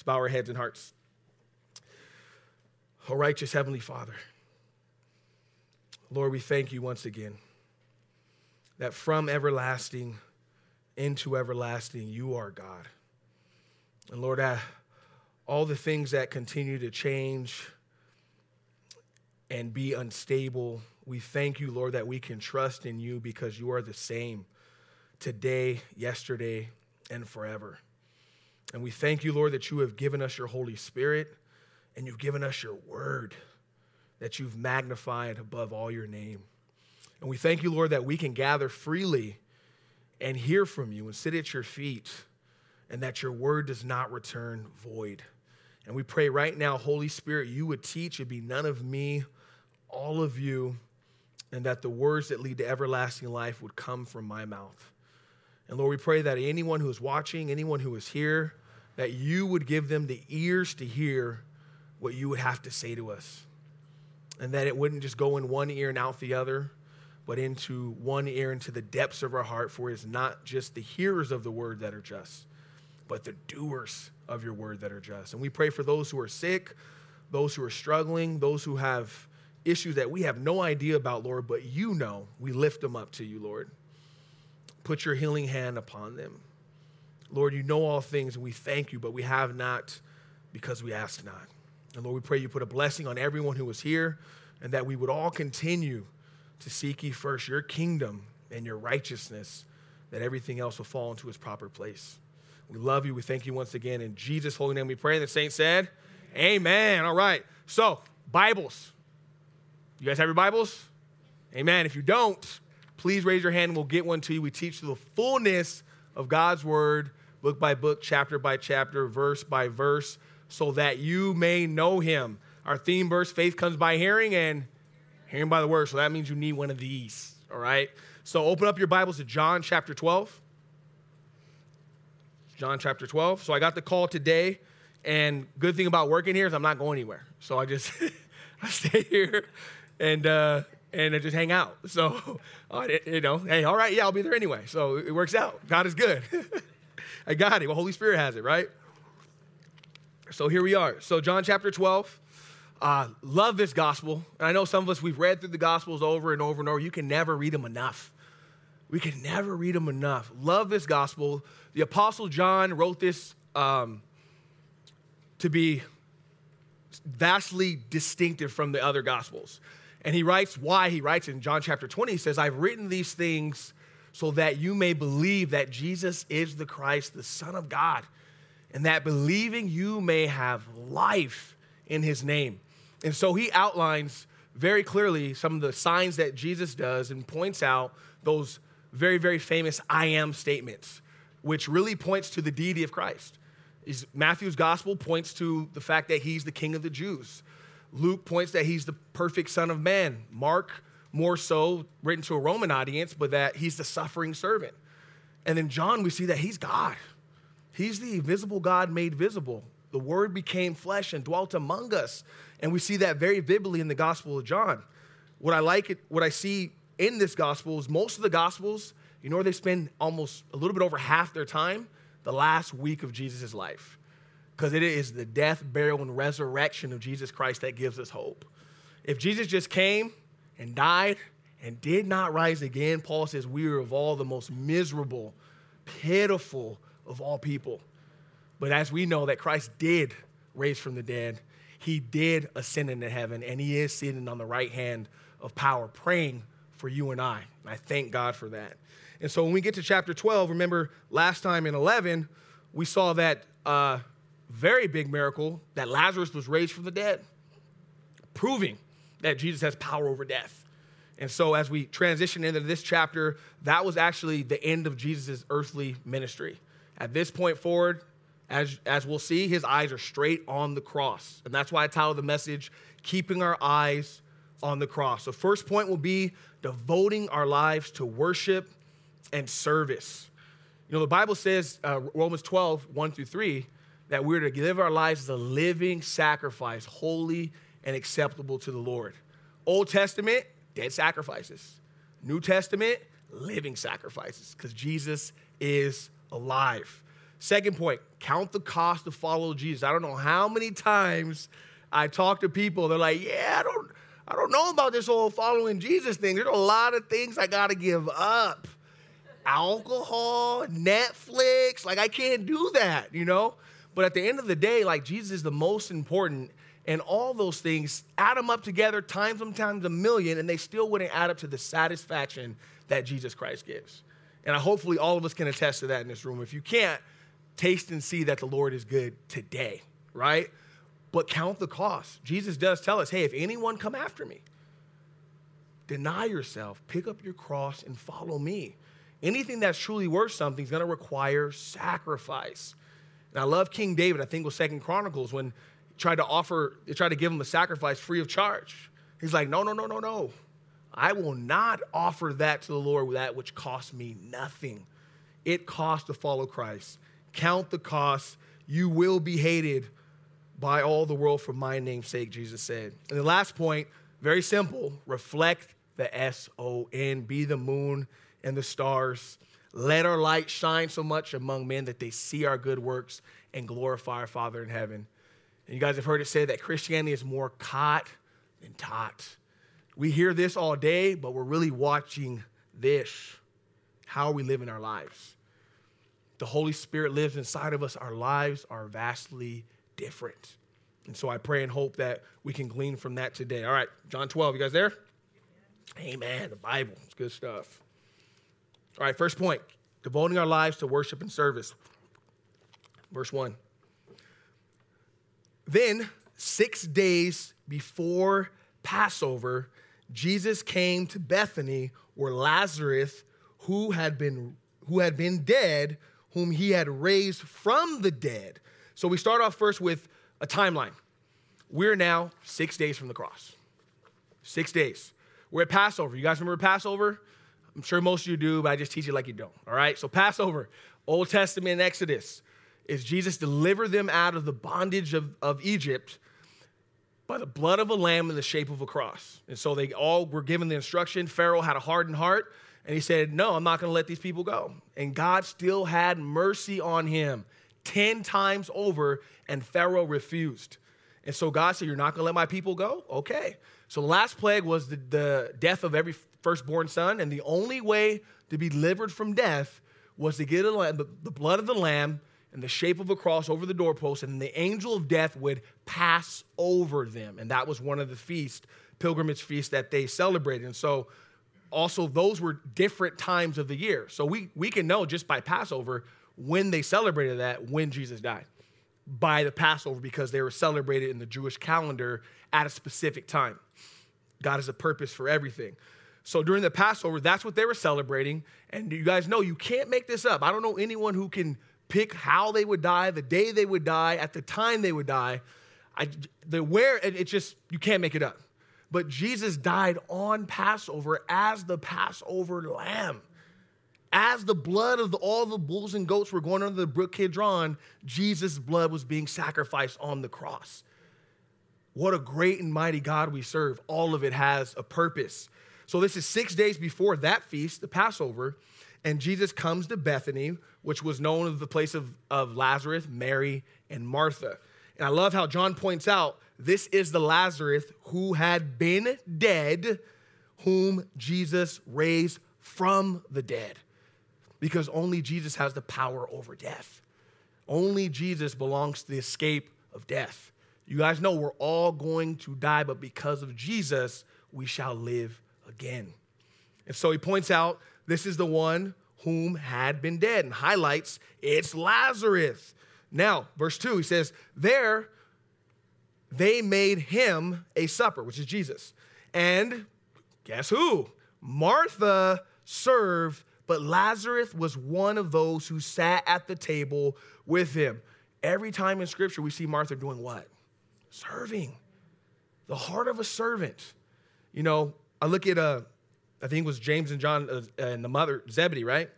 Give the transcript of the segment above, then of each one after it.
Let's bow our heads and hearts. Oh, righteous Heavenly Father, Lord, we thank you once again that from everlasting into everlasting, you are God. And Lord, I, all the things that continue to change and be unstable, we thank you, Lord, that we can trust in you because you are the same today, yesterday, and forever. And we thank you, Lord, that you have given us your Holy Spirit and you've given us your word that you've magnified above all your name. And we thank you, Lord, that we can gather freely and hear from you and sit at your feet, and that your word does not return void. And we pray right now, Holy Spirit, you would teach, it'd be none of me, all of you, and that the words that lead to everlasting life would come from my mouth. And Lord, we pray that anyone who is watching, anyone who is here, that you would give them the ears to hear what you would have to say to us. And that it wouldn't just go in one ear and out the other, but into one ear, into the depths of our heart, for it is not just the hearers of the word that are just, but the doers of your word that are just. And we pray for those who are sick, those who are struggling, those who have issues that we have no idea about, Lord, but you know. We lift them up to you, Lord. Put your healing hand upon them. Lord, you know all things, and we thank you, but we have not because we ask not. And Lord, we pray you put a blessing on everyone who is here, and that we would all continue to seek ye first your kingdom and your righteousness, that everything else will fall into its proper place. We love you. We thank you once again. In Jesus' holy name we pray. And the saint said, Amen. All right. So, Bibles. You guys have your Bibles? Amen. If you don't, please raise your hand and we'll get one to you. We teach the fullness of God's word, book by book, chapter by chapter, verse by verse, so that you may know him. Our theme verse, faith comes by hearing, and hearing by the word. So that means you need one of these, all right? So open up your Bibles to John chapter 12. John chapter 12. So I got the call today, and good thing about working here is I'm not going anywhere. So I just I stay here and uh, and I just hang out. So you know, hey, all right, yeah, I'll be there anyway. So it works out. God is good. I got it. Well, Holy Spirit has it, right? So here we are. So John chapter 12. Uh, love this gospel. And I know some of us, we've read through the gospels over and over and over. You can never read them enough. We can never read them enough. Love this gospel. The Apostle John wrote this um, to be vastly distinctive from the other gospels. And he writes why he writes in John chapter 20. He says, I've written these things so that you may believe that Jesus is the Christ, the Son of God, and that believing you may have life in his name. And so he outlines very clearly some of the signs that Jesus does and points out those very, very famous I am statements, which really points to the deity of Christ. Matthew's gospel points to the fact that he's the king of the Jews. Luke points that he's the perfect son of man. Mark, more so, written to a Roman audience, but that he's the suffering servant. And then John, we see that he's God. He's the invisible God made visible. The word became flesh and dwelt among us. And we see that very vividly in the Gospel of John. What I like, it, what I see in this gospel is most of the gospels, you know where they spend almost a little bit over half their time? The last week of Jesus' life. Because it is the death, burial, and resurrection of Jesus Christ that gives us hope. If Jesus just came and died and did not rise again, Paul says we are of all the most miserable, pitiful of all people. But as we know that Christ did raise from the dead, he did ascend into heaven, and he is sitting on the right hand of power, praying for you and I. I thank God for that. And so when we get to chapter 12, remember last time in 11, we saw that uh, very big miracle that Lazarus was raised from the dead, proving that Jesus has power over death. And so as we transition into this chapter, that was actually the end of Jesus' earthly ministry. At this point forward, as, as we'll see, his eyes are straight on the cross. And that's why I titled the message, Keeping Our Eyes on the Cross. So, first point will be devoting our lives to worship and service. You know, the Bible says, uh, Romans 12, 1 through 3, that we're to live our lives as a living sacrifice, holy and acceptable to the Lord. Old Testament, dead sacrifices. New Testament, living sacrifices, because Jesus is alive. Second point, count the cost to follow Jesus. I don't know how many times I talk to people, they're like, yeah, I don't, I don't know about this whole following Jesus thing. There's a lot of things I gotta give up. Alcohol, Netflix, like I can't do that, you know? But at the end of the day, like Jesus is the most important, and all those things, add them up together, times them times a million, and they still wouldn't add up to the satisfaction that Jesus Christ gives. And I hopefully all of us can attest to that in this room. If you can't, taste and see that the Lord is good today, right? But count the cost. Jesus does tell us, hey, if anyone come after me, deny yourself, pick up your cross, and follow me. Anything that's truly worth something is going to require sacrifice. And I love King David. I think it was Second Chronicles when he tried to offer, tried to give him a sacrifice free of charge. He's like, no, no, no, no, no. I will not offer that to the Lord that which costs me nothing. It costs to follow Christ. Count the cost. You will be hated by all the world for my name's sake, Jesus said. And the last point, very simple reflect the S O N, be the moon and the stars. Let our light shine so much among men that they see our good works and glorify our Father in heaven. And you guys have heard it said that Christianity is more caught than taught. We hear this all day, but we're really watching this. How are we living our lives? The Holy Spirit lives inside of us. Our lives are vastly different. And so I pray and hope that we can glean from that today. All right, John 12, you guys there? Amen. The Bible, it's good stuff. All right, first point devoting our lives to worship and service. Verse 1. Then, six days before Passover, Jesus came to Bethany where Lazarus, who had been, who had been dead, whom he had raised from the dead. So we start off first with a timeline. We're now six days from the cross. Six days. We're at Passover. You guys remember Passover? I'm sure most of you do, but I just teach you like you don't. All right? So, Passover, Old Testament Exodus, is Jesus delivered them out of the bondage of, of Egypt by the blood of a lamb in the shape of a cross. And so they all were given the instruction. Pharaoh had a hardened heart, and he said, No, I'm not going to let these people go. And God still had mercy on him 10 times over, and Pharaoh refused. And so God said, You're not going to let my people go? Okay. So the last plague was the, the death of every firstborn son, and the only way to be delivered from death was to get lamb, the blood of the lamb in the shape of a cross over the doorpost, and the angel of death would pass over them. And that was one of the feast, pilgrimage feasts that they celebrated. And so also those were different times of the year. So we, we can know just by Passover when they celebrated that, when Jesus died. By the Passover, because they were celebrated in the Jewish calendar at a specific time. God has a purpose for everything. So during the Passover, that's what they were celebrating. And you guys know you can't make this up. I don't know anyone who can pick how they would die, the day they would die, at the time they would die. I, the where, it just, you can't make it up. But Jesus died on Passover as the Passover lamb. As the blood of the, all the bulls and goats were going under the brook Kidron, Jesus' blood was being sacrificed on the cross. What a great and mighty God we serve. All of it has a purpose. So, this is six days before that feast, the Passover, and Jesus comes to Bethany, which was known as the place of, of Lazarus, Mary, and Martha. And I love how John points out this is the Lazarus who had been dead, whom Jesus raised from the dead. Because only Jesus has the power over death. Only Jesus belongs to the escape of death. You guys know we're all going to die, but because of Jesus, we shall live again. And so he points out this is the one whom had been dead and highlights it's Lazarus. Now, verse 2, he says, There they made him a supper, which is Jesus. And guess who? Martha served, but Lazarus was one of those who sat at the table with him. Every time in scripture, we see Martha doing what? Serving. The heart of a servant. You know, I look at, uh, I think it was James and John uh, and the mother, Zebedee, right?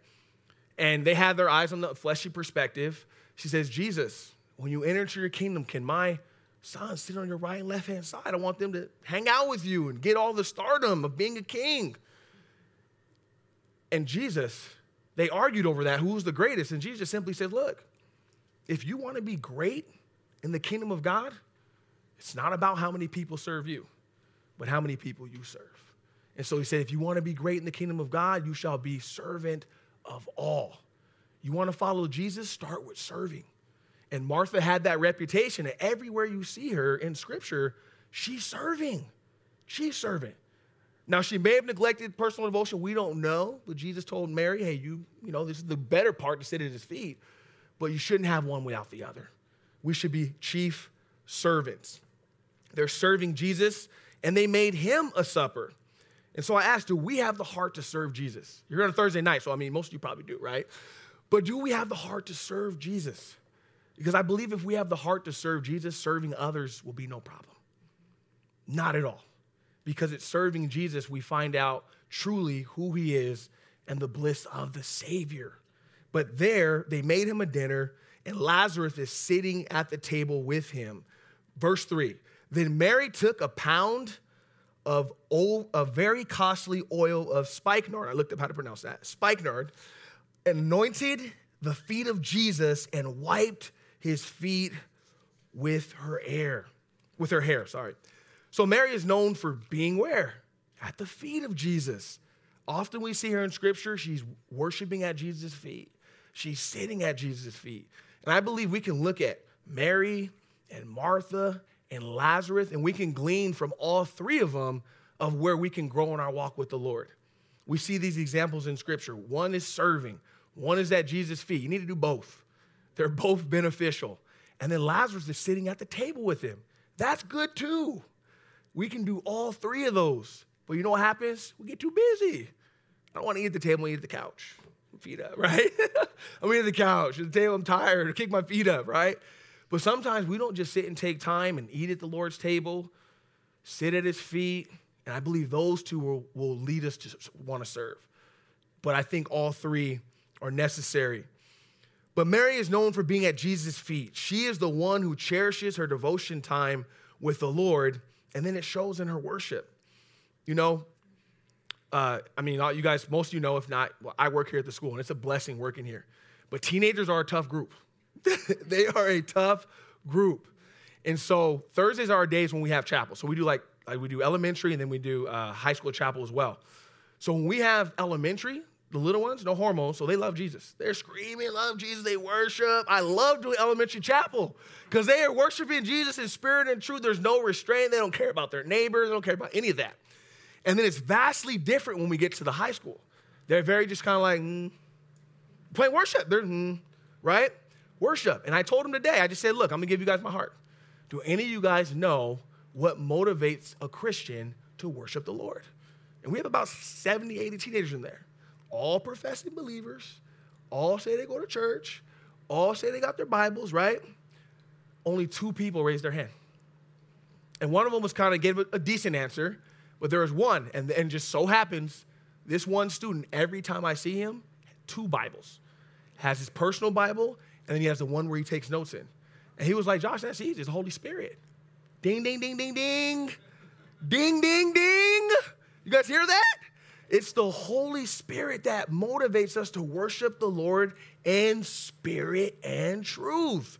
And they had their eyes on the fleshy perspective. She says, Jesus, when you enter into your kingdom, can my sons sit on your right and left hand side? I want them to hang out with you and get all the stardom of being a king. And Jesus, they argued over that, who was the greatest? And Jesus simply said, Look, if you want to be great in the kingdom of God, it's not about how many people serve you, but how many people you serve. And so he said, if you want to be great in the kingdom of God, you shall be servant of all. You want to follow Jesus? Start with serving. And Martha had that reputation. And everywhere you see her in scripture, she's serving. She's serving. Now, she may have neglected personal devotion. We don't know. But Jesus told Mary, hey, you, you know, this is the better part to sit at his feet, but you shouldn't have one without the other. We should be chief servants. They're serving Jesus, and they made him a supper. And so I asked, do we have the heart to serve Jesus? You're here on Thursday night, so I mean, most of you probably do, right? But do we have the heart to serve Jesus? Because I believe if we have the heart to serve Jesus, serving others will be no problem. Not at all. Because it's serving Jesus, we find out truly who he is and the bliss of the Savior. But there, they made him a dinner, and Lazarus is sitting at the table with him. Verse 3 Then Mary took a pound of old, a very costly oil of spikenard. I looked up how to pronounce that. Spikenard, anointed the feet of Jesus and wiped his feet with her hair. With her hair, sorry. So Mary is known for being where? At the feet of Jesus. Often we see her in scripture, she's worshiping at Jesus' feet. She's sitting at Jesus' feet. And I believe we can look at Mary and Martha and Lazarus, and we can glean from all three of them of where we can grow in our walk with the Lord. We see these examples in Scripture. One is serving, one is at Jesus' feet. You need to do both, they're both beneficial. And then Lazarus is sitting at the table with him. That's good too. We can do all three of those. But you know what happens? We get too busy. I don't want to eat at the table, I eat at the couch. Feet up, right? I'm eating at the couch, at the table, I'm tired, I kick my feet up, right? But sometimes we don't just sit and take time and eat at the Lord's table, sit at his feet. And I believe those two will, will lead us to want to serve. But I think all three are necessary. But Mary is known for being at Jesus' feet. She is the one who cherishes her devotion time with the Lord, and then it shows in her worship. You know, uh, I mean, you guys, most of you know, if not, well, I work here at the school, and it's a blessing working here. But teenagers are a tough group. they are a tough group. And so Thursdays are our days when we have chapel. So we do like, like we do elementary and then we do uh, high school chapel as well. So when we have elementary, the little ones, no hormones, so they love Jesus. They're screaming, love Jesus, they worship. I love doing elementary chapel because they are worshiping Jesus in spirit and truth. There's no restraint. They don't care about their neighbors, they don't care about any of that. And then it's vastly different when we get to the high school. They're very just kind of like, mm, playing worship. They're, mm, right? Worship. And I told him today, I just said, look, I'm gonna give you guys my heart. Do any of you guys know what motivates a Christian to worship the Lord? And we have about 70, 80 teenagers in there, all professing believers, all say they go to church, all say they got their Bibles, right? Only two people raised their hand. And one of them was kind of gave a decent answer, but there was one, and, and just so happens, this one student, every time I see him, two Bibles. Has his personal Bible and then he has the one where he takes notes in. And he was like, Josh, that's easy. It's the Holy Spirit. Ding, ding, ding, ding, ding. Ding, ding, ding. You guys hear that? It's the Holy Spirit that motivates us to worship the Lord in spirit and truth.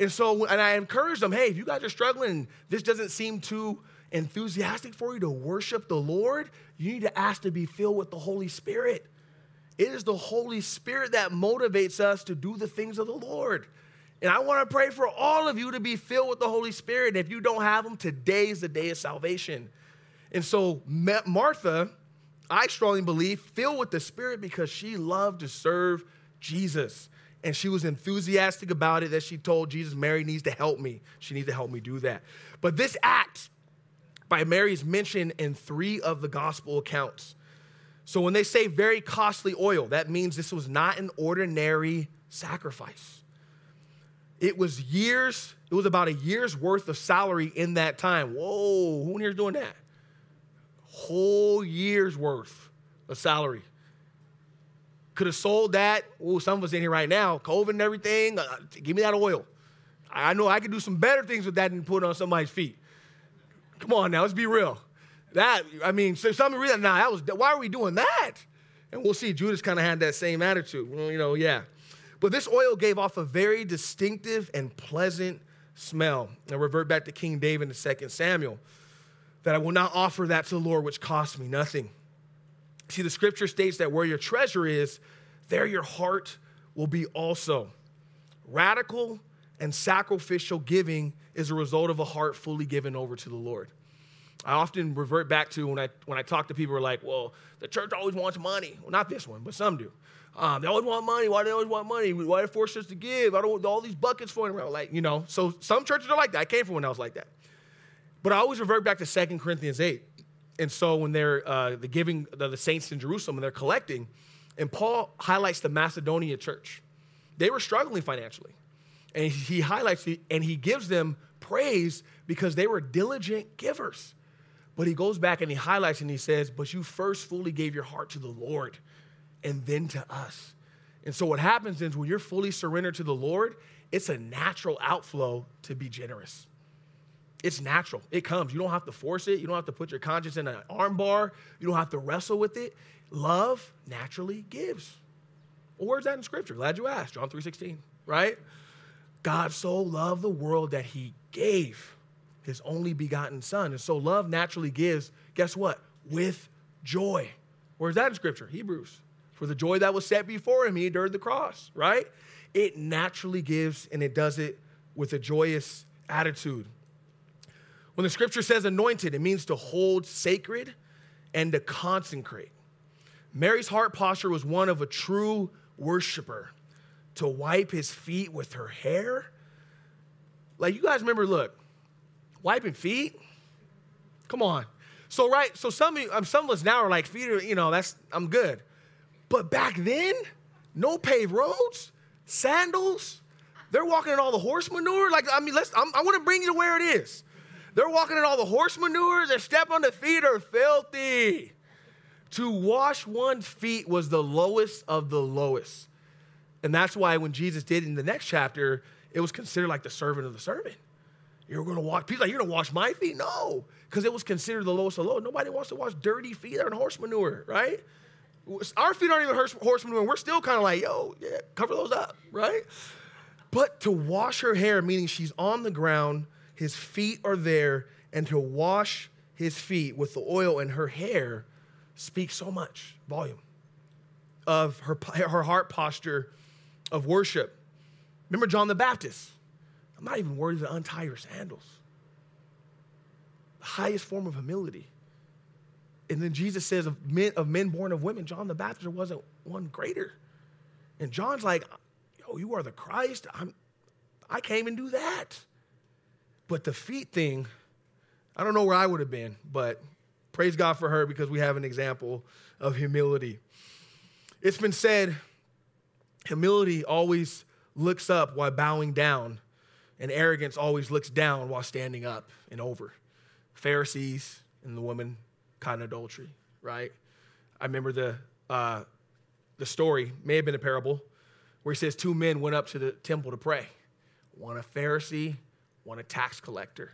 And so, and I encourage them, hey, if you guys are struggling, this doesn't seem too enthusiastic for you to worship the Lord, you need to ask to be filled with the Holy Spirit. It is the Holy Spirit that motivates us to do the things of the Lord. And I want to pray for all of you to be filled with the Holy Spirit. If you don't have them, today is the day of salvation. And so, Martha, I strongly believe, filled with the Spirit because she loved to serve Jesus. And she was enthusiastic about it that she told Jesus, Mary needs to help me. She needs to help me do that. But this act by Mary is mentioned in three of the gospel accounts. So when they say very costly oil, that means this was not an ordinary sacrifice. It was years, it was about a year's worth of salary in that time. Whoa, who in here is doing that? Whole year's worth of salary. Could have sold that. Oh, some of us in here right now, COVID and everything. Uh, give me that oil. I know I could do some better things with that than put it on somebody's feet. Come on now, let's be real. That, I mean, so some read that, nah, that was, why are we doing that? And we'll see, Judas kind of had that same attitude. Well, you know, yeah. But this oil gave off a very distinctive and pleasant smell. And revert back to King David in 2 Samuel that I will not offer that to the Lord, which costs me nothing. See, the scripture states that where your treasure is, there your heart will be also. Radical and sacrificial giving is a result of a heart fully given over to the Lord. I often revert back to when I when I talk to people who are like, well, the church always wants money. Well, not this one, but some do. Um, they always want money. Why do they always want money? Why do they force us to give? I don't want all these buckets floating around. Like, you know, so some churches are like that. I came from when I was like that. But I always revert back to 2 Corinthians 8. And so when they're uh, the giving the, the saints in Jerusalem and they're collecting, and Paul highlights the Macedonia church. They were struggling financially. And he highlights it and he gives them praise because they were diligent givers. But he goes back and he highlights and he says, But you first fully gave your heart to the Lord and then to us. And so what happens is when you're fully surrendered to the Lord, it's a natural outflow to be generous. It's natural. It comes. You don't have to force it. You don't have to put your conscience in an armbar. You don't have to wrestle with it. Love naturally gives. Well, where's that in scripture? Glad you asked. John 3:16, right? God so loved the world that he gave his only begotten son. And so love naturally gives, guess what? With joy. Where's that in scripture? Hebrews. For the joy that was set before him, he endured the cross, right? It naturally gives and it does it with a joyous attitude. When the scripture says anointed, it means to hold sacred and to consecrate. Mary's heart posture was one of a true worshiper. To wipe his feet with her hair. Like you guys remember, look, wiping feet. Come on. So right, so some of you, um, some of us now are like feet are, you know, that's I'm good. But back then, no paved roads, sandals. They're walking in all the horse manure. Like I mean, let's. I'm, I want to bring you to where it is. They're walking in all the horse manure. Their step on the feet are filthy. To wash one's feet was the lowest of the lowest. And that's why when Jesus did in the next chapter, it was considered like the servant of the servant. You're going to wash, people like, you're going to wash my feet? No, because it was considered the lowest of low. Nobody wants to wash dirty feet. They're in horse manure, right? Our feet aren't even horse manure, we're still kind of like, yo, yeah, cover those up, right? But to wash her hair, meaning she's on the ground, his feet are there, and to wash his feet with the oil in her hair speaks so much volume of her, her heart posture of worship. Remember John the Baptist? I'm not even worthy to untie your sandals. The highest form of humility. And then Jesus says of men, of men born of women, John the Baptist wasn't one greater. And John's like, yo, you are the Christ. I'm, I can't even do that. But the feet thing, I don't know where I would have been, but praise God for her because we have an example of humility. It's been said humility always looks up while bowing down, and arrogance always looks down while standing up and over. Pharisees and the woman caught in adultery, right? I remember the, uh, the story, may have been a parable, where he says two men went up to the temple to pray one a Pharisee, one a tax collector.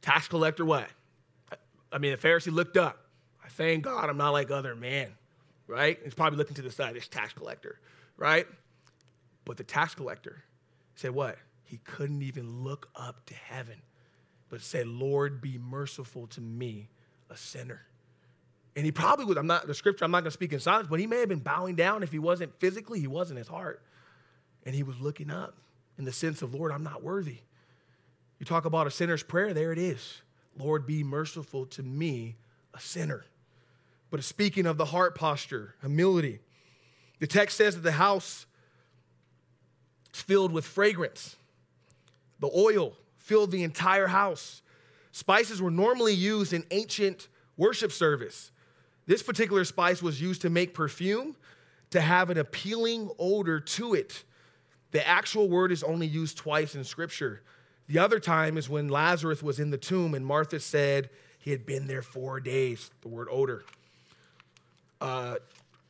Tax collector, what? I mean, the Pharisee looked up. I thank God I'm not like other men, right? He's probably looking to the side, this tax collector, right? But the tax collector said what? He couldn't even look up to heaven, but said, Lord, be merciful to me, a sinner. And he probably was, I'm not, the scripture, I'm not gonna speak in silence, but he may have been bowing down if he wasn't physically, he was in his heart. And he was looking up in the sense of, Lord, I'm not worthy. You talk about a sinner's prayer, there it is. Lord, be merciful to me, a sinner. But speaking of the heart posture, humility, the text says that the house is filled with fragrance. The oil filled the entire house. Spices were normally used in ancient worship service. This particular spice was used to make perfume, to have an appealing odor to it. The actual word is only used twice in scripture. The other time is when Lazarus was in the tomb and Martha said he had been there four days, the word odor. Uh,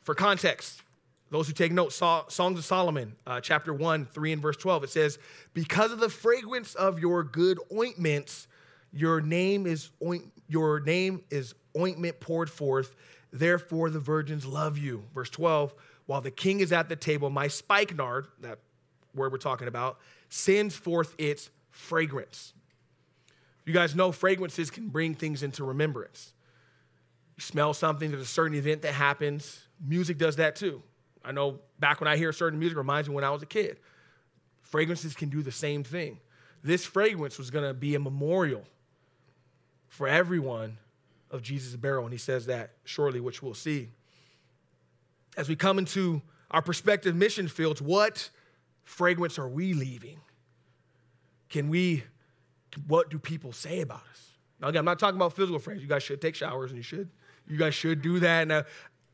for context, those who take note, Songs of Solomon, uh, chapter 1, 3 and verse 12, it says, Because of the fragrance of your good ointments, your name is oint- your name is ointment poured forth, therefore the virgins love you. Verse 12, while the king is at the table, my spikenard, that word we're talking about, sends forth its fragrance. You guys know fragrances can bring things into remembrance. You smell something, there's a certain event that happens. Music does that too. I know back when I hear certain music, reminds me when I was a kid. Fragrances can do the same thing. This fragrance was going to be a memorial for everyone of Jesus' burial, and he says that shortly, which we'll see. As we come into our prospective mission fields, what fragrance are we leaving? Can we, what do people say about us? Now, again, I'm not talking about physical fragrance. You guys should take showers and you should, you guys should do that. And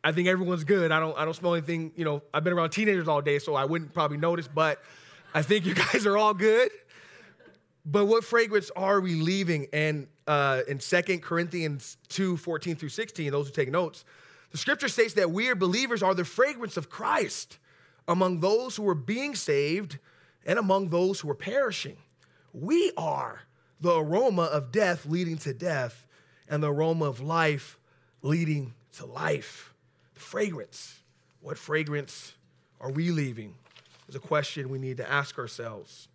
I think everyone's good. I don't, I don't smell anything, you know, I've been around teenagers all day, so I wouldn't probably notice, but I think you guys are all good. But what fragrance are we leaving? And uh, in 2 Corinthians 2 14 through 16, those who take notes, the scripture states that we are believers are the fragrance of Christ among those who are being saved and among those who are perishing. We are the aroma of death leading to death and the aroma of life leading to life. Fragrance. What fragrance are we leaving? Is a question we need to ask ourselves.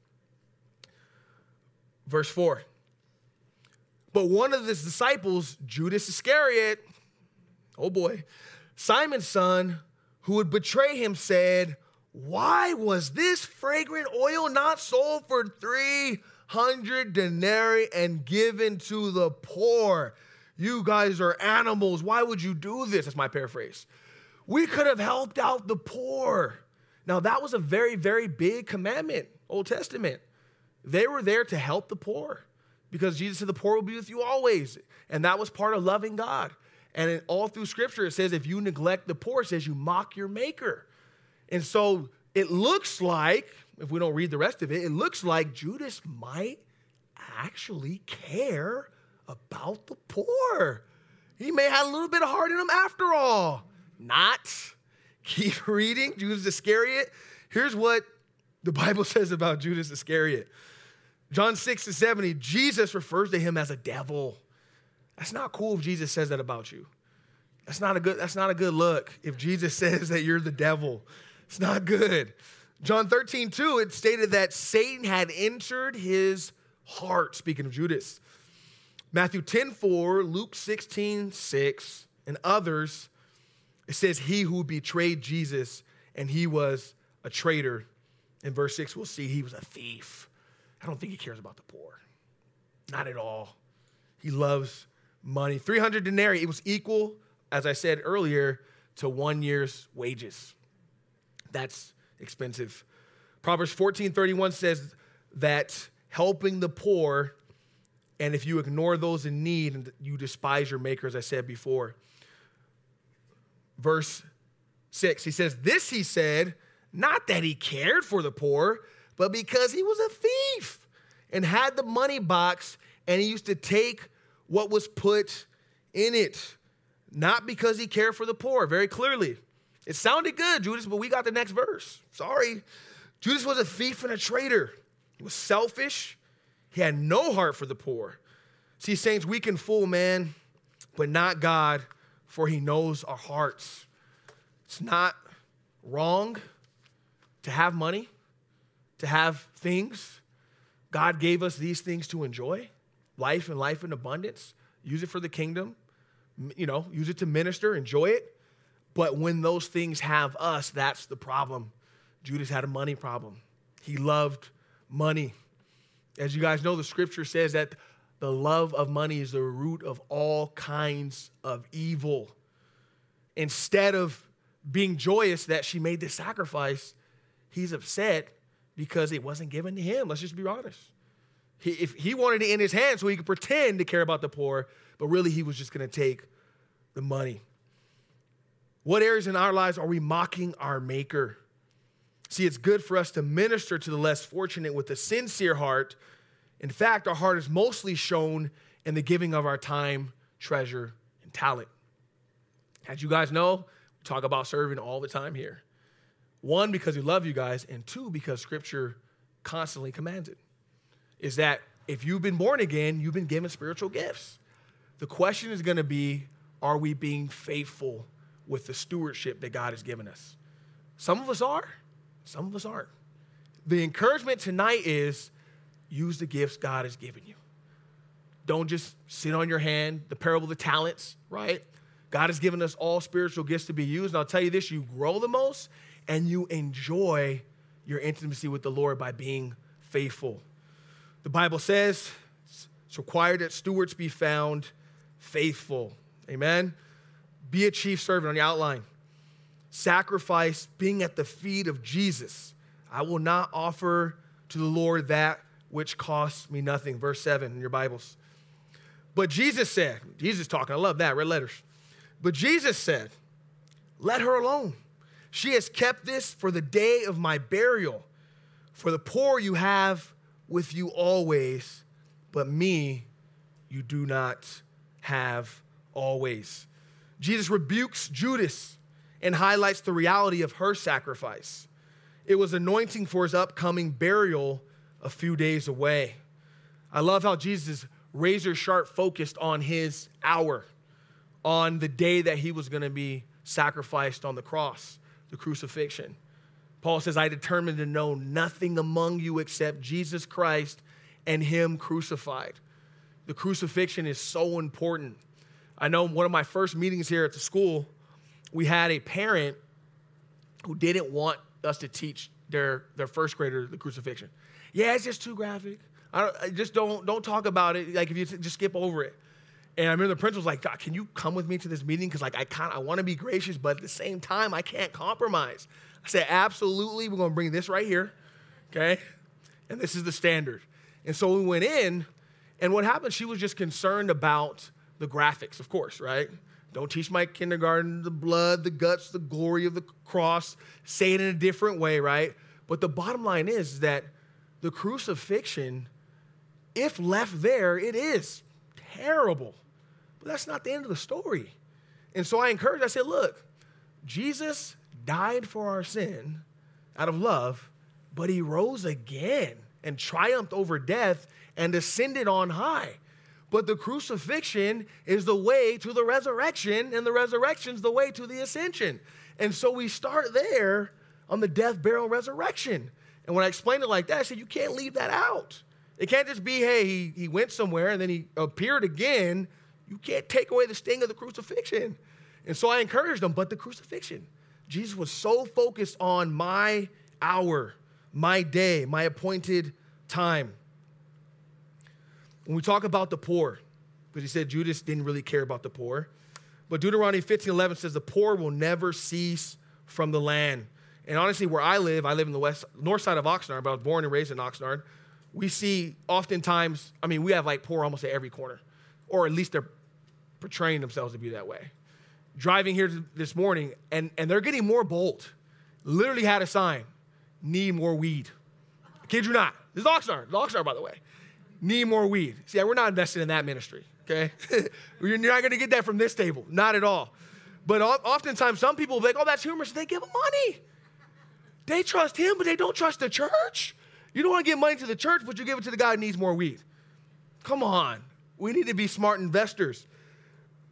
Verse 4. But one of his disciples, Judas Iscariot, oh boy, Simon's son, who would betray him, said, Why was this fragrant oil not sold for 300 denarii and given to the poor? You guys are animals. Why would you do this? That's my paraphrase. We could have helped out the poor. Now, that was a very, very big commandment, Old Testament. They were there to help the poor because Jesus said, The poor will be with you always. And that was part of loving God. And all through scripture, it says, If you neglect the poor, it says you mock your maker. And so it looks like, if we don't read the rest of it, it looks like Judas might actually care about the poor. He may have a little bit of heart in him after all. Not. Keep reading. Judas Iscariot. Here's what the Bible says about Judas Iscariot. John 6 to 70, Jesus refers to him as a devil. That's not cool if Jesus says that about you. That's not a good, that's not a good look if Jesus says that you're the devil. It's not good. John 13, 2, it stated that Satan had entered his heart, speaking of Judas. Matthew 10, 4, Luke 16, 6, and others, it says he who betrayed Jesus and he was a traitor. In verse 6, we'll see he was a thief. I don't think he cares about the poor. Not at all. He loves money. 300 denarii, it was equal, as I said earlier, to one year's wages. That's expensive. Proverbs 14 31 says that helping the poor, and if you ignore those in need, and you despise your maker, as I said before. Verse 6, he says, This he said, not that he cared for the poor, but because he was a thief and had the money box and he used to take what was put in it. Not because he cared for the poor, very clearly. It sounded good, Judas, but we got the next verse. Sorry. Judas was a thief and a traitor. He was selfish. He had no heart for the poor. See, saints, we can fool man, but not God, for he knows our hearts. It's not wrong to have money to have things. God gave us these things to enjoy life and life in abundance. Use it for the kingdom, you know, use it to minister, enjoy it. But when those things have us, that's the problem. Judas had a money problem. He loved money. As you guys know, the scripture says that the love of money is the root of all kinds of evil. Instead of being joyous that she made this sacrifice, he's upset because it wasn't given to him. Let's just be honest. He, if he wanted it in his hand so he could pretend to care about the poor, but really he was just going to take the money. What areas in our lives are we mocking our Maker? See, it's good for us to minister to the less fortunate with a sincere heart. In fact, our heart is mostly shown in the giving of our time, treasure, and talent. As you guys know, we talk about serving all the time here. One, because we love you guys, and two, because scripture constantly commands it. Is that if you've been born again, you've been given spiritual gifts. The question is going to be are we being faithful with the stewardship that God has given us? Some of us are, some of us aren't. The encouragement tonight is use the gifts God has given you. Don't just sit on your hand. The parable of the talents, right? God has given us all spiritual gifts to be used. And I'll tell you this you grow the most and you enjoy your intimacy with the Lord by being faithful. The Bible says it's required that stewards be found faithful. Amen. Be a chief servant on the outline. Sacrifice being at the feet of Jesus. I will not offer to the Lord that which costs me nothing. Verse 7 in your Bibles. But Jesus said, Jesus talking, I love that, red letters. But Jesus said, Let her alone. She has kept this for the day of my burial. For the poor you have with you always, but me you do not have always. Jesus rebukes Judas and highlights the reality of her sacrifice. It was anointing for his upcoming burial a few days away. I love how Jesus razor sharp focused on his hour, on the day that he was going to be sacrificed on the cross, the crucifixion. Paul says, I determined to know nothing among you except Jesus Christ and him crucified. The crucifixion is so important. I know one of my first meetings here at the school, we had a parent who didn't want us to teach their, their first grader the crucifixion. Yeah, it's just too graphic. I, don't, I just don't don't talk about it. Like if you just skip over it. And I remember the principal was like, God, can you come with me to this meeting? Because like I kind I want to be gracious, but at the same time, I can't compromise. I said, absolutely, we're gonna bring this right here. Okay? And this is the standard. And so we went in, and what happened, she was just concerned about the graphics, of course, right? Don't teach my kindergarten the blood, the guts, the glory of the cross. Say it in a different way, right? But the bottom line is that the crucifixion, if left there, it is terrible. But that's not the end of the story. And so I encourage, I said, look, Jesus died for our sin out of love, but he rose again and triumphed over death and ascended on high. But the crucifixion is the way to the resurrection, and the resurrection is the way to the ascension. And so we start there on the death, burial, resurrection. And when I explained it like that, I said, you can't leave that out. It can't just be, hey, he, he went somewhere and then he appeared again. You can't take away the sting of the crucifixion. And so I encouraged them, but the crucifixion. Jesus was so focused on my hour, my day, my appointed time. When we talk about the poor, because he said Judas didn't really care about the poor, but Deuteronomy 15 11 says, The poor will never cease from the land. And honestly, where I live, I live in the west, north side of Oxnard, but I was born and raised in Oxnard. We see oftentimes, I mean, we have like poor almost at every corner, or at least they're portraying themselves to be that way. Driving here this morning, and, and they're getting more bold. Literally had a sign, need more weed. I kid you not. This is Oxnard, This is Oxnard, by the way. Need more weed. See, we're not invested in that ministry, okay? You're not gonna get that from this table, not at all. But oftentimes, some people, like, oh, that's humorous, they give money. They trust him, but they don't trust the church. You don't want to give money to the church, but you give it to the guy who needs more weed. Come on. We need to be smart investors.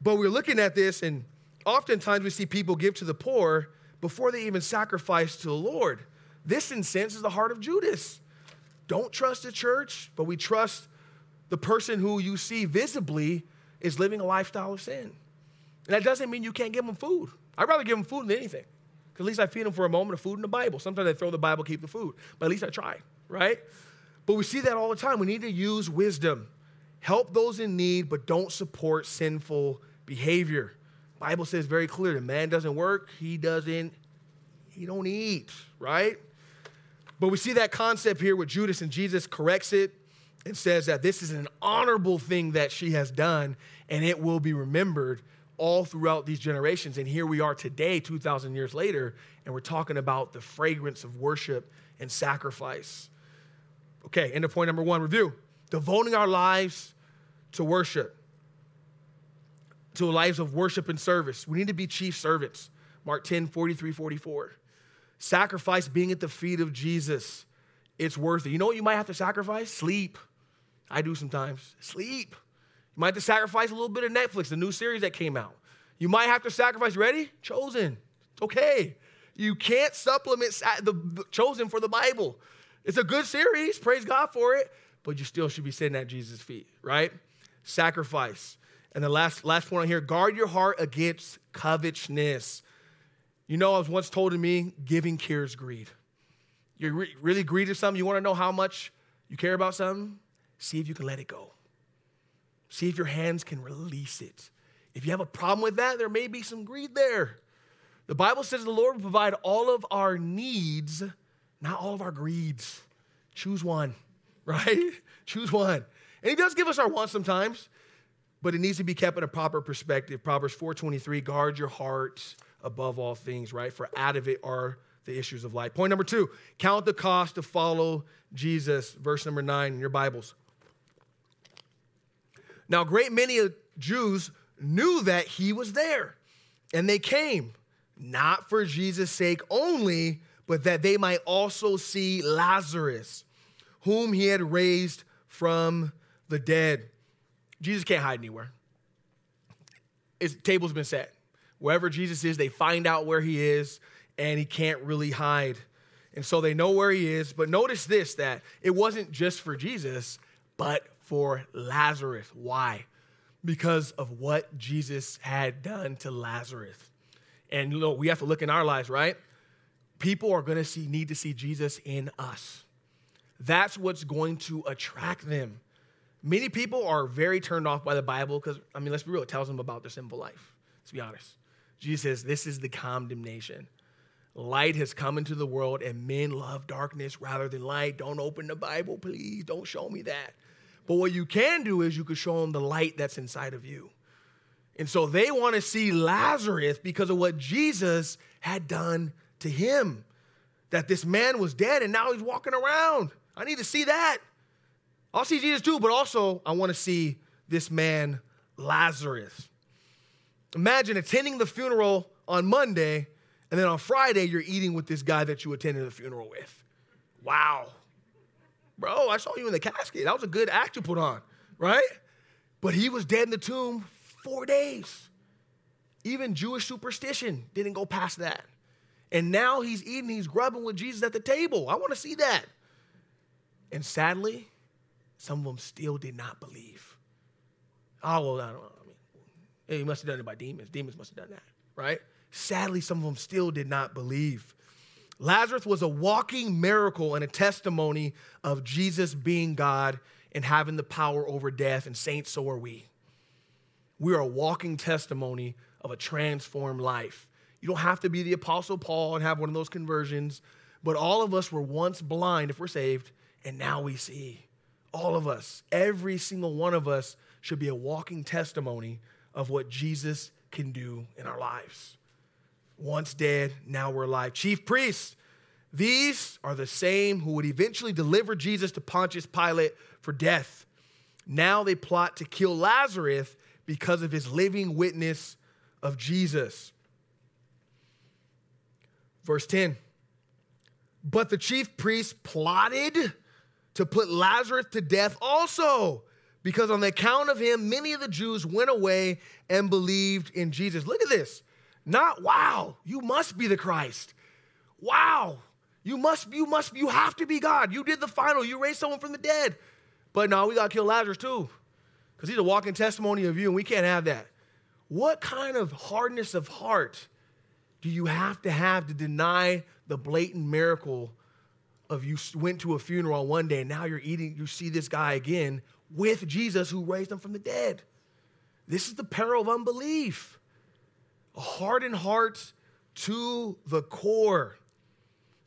But we're looking at this, and oftentimes we see people give to the poor before they even sacrifice to the Lord. This, in sense, is the heart of Judas. Don't trust the church, but we trust the person who you see visibly is living a lifestyle of sin. And that doesn't mean you can't give them food. I'd rather give them food than anything. At least I feed them for a moment of food in the Bible. Sometimes I throw the Bible, keep the food. But at least I try, right? But we see that all the time. We need to use wisdom. Help those in need, but don't support sinful behavior. Bible says very clearly, the man doesn't work, he doesn't, he don't eat, right? But we see that concept here with Judas, and Jesus corrects it and says that this is an honorable thing that she has done, and it will be remembered all throughout these generations. And here we are today, 2,000 years later, and we're talking about the fragrance of worship and sacrifice. Okay, into point number one review. Devoting our lives to worship, to lives of worship and service. We need to be chief servants. Mark 10, 43, 44. Sacrifice being at the feet of Jesus. It's worth it. You know what you might have to sacrifice? Sleep. I do sometimes. Sleep. You might have to sacrifice a little bit of Netflix, the new series that came out. You might have to sacrifice, ready? Chosen. It's okay. You can't supplement the chosen for the Bible. It's a good series, praise God for it, but you still should be sitting at Jesus' feet, right? Sacrifice. And the last, last point on here guard your heart against covetousness. You know, I was once told to me, giving cures greed. You're re- really greedy of something, you want to know how much you care about something? See if you can let it go. See if your hands can release it. If you have a problem with that, there may be some greed there. The Bible says the Lord will provide all of our needs, not all of our greeds. Choose one, right? Choose one. And He does give us our wants sometimes, but it needs to be kept in a proper perspective. Proverbs 4:23, guard your heart above all things, right? For out of it are the issues of life. Point number two, count the cost to follow Jesus. Verse number nine in your Bibles. Now, a great many Jews knew that he was there, and they came, not for Jesus' sake only, but that they might also see Lazarus, whom he had raised from the dead. Jesus can't hide anywhere. His table's been set. Wherever Jesus is, they find out where he is, and he can't really hide. And so they know where he is. But notice this that it wasn't just for Jesus, but for Lazarus. Why? Because of what Jesus had done to Lazarus. And you know, we have to look in our lives, right? People are going to see need to see Jesus in us. That's what's going to attract them. Many people are very turned off by the Bible because, I mean, let's be real, it tells them about their sinful life. Let's be honest. Jesus says, This is the condemnation. Light has come into the world, and men love darkness rather than light. Don't open the Bible, please. Don't show me that. But what you can do is you could show them the light that's inside of you. And so they want to see Lazarus because of what Jesus had done to him. That this man was dead and now he's walking around. I need to see that. I'll see Jesus too, but also I want to see this man, Lazarus. Imagine attending the funeral on Monday, and then on Friday, you're eating with this guy that you attended the funeral with. Wow. Bro, I saw you in the casket. That was a good act you put on, right? But he was dead in the tomb four days. Even Jewish superstition didn't go past that. And now he's eating, he's grubbing with Jesus at the table. I want to see that. And sadly, some of them still did not believe. Oh, well, I don't know. I mean, he must have done it by demons. Demons must have done that, right? Sadly, some of them still did not believe. Lazarus was a walking miracle and a testimony of Jesus being God and having the power over death. And, saints, so are we. We are a walking testimony of a transformed life. You don't have to be the Apostle Paul and have one of those conversions, but all of us were once blind if we're saved, and now we see. All of us, every single one of us, should be a walking testimony of what Jesus can do in our lives once dead, now we're alive. Chief priests, these are the same who would eventually deliver Jesus to Pontius Pilate for death. Now they plot to kill Lazarus because of his living witness of Jesus. Verse 10 But the chief priests plotted to put Lazarus to death also, because on the account of him, many of the Jews went away and believed in Jesus. Look at this. Not wow, you must be the Christ. Wow, you must, you must, you have to be God. You did the final, you raised someone from the dead. But no, we got to kill Lazarus too, because he's a walking testimony of you, and we can't have that. What kind of hardness of heart do you have to have to deny the blatant miracle of you went to a funeral one day and now you're eating, you see this guy again with Jesus who raised him from the dead? This is the peril of unbelief hardened heart to the core.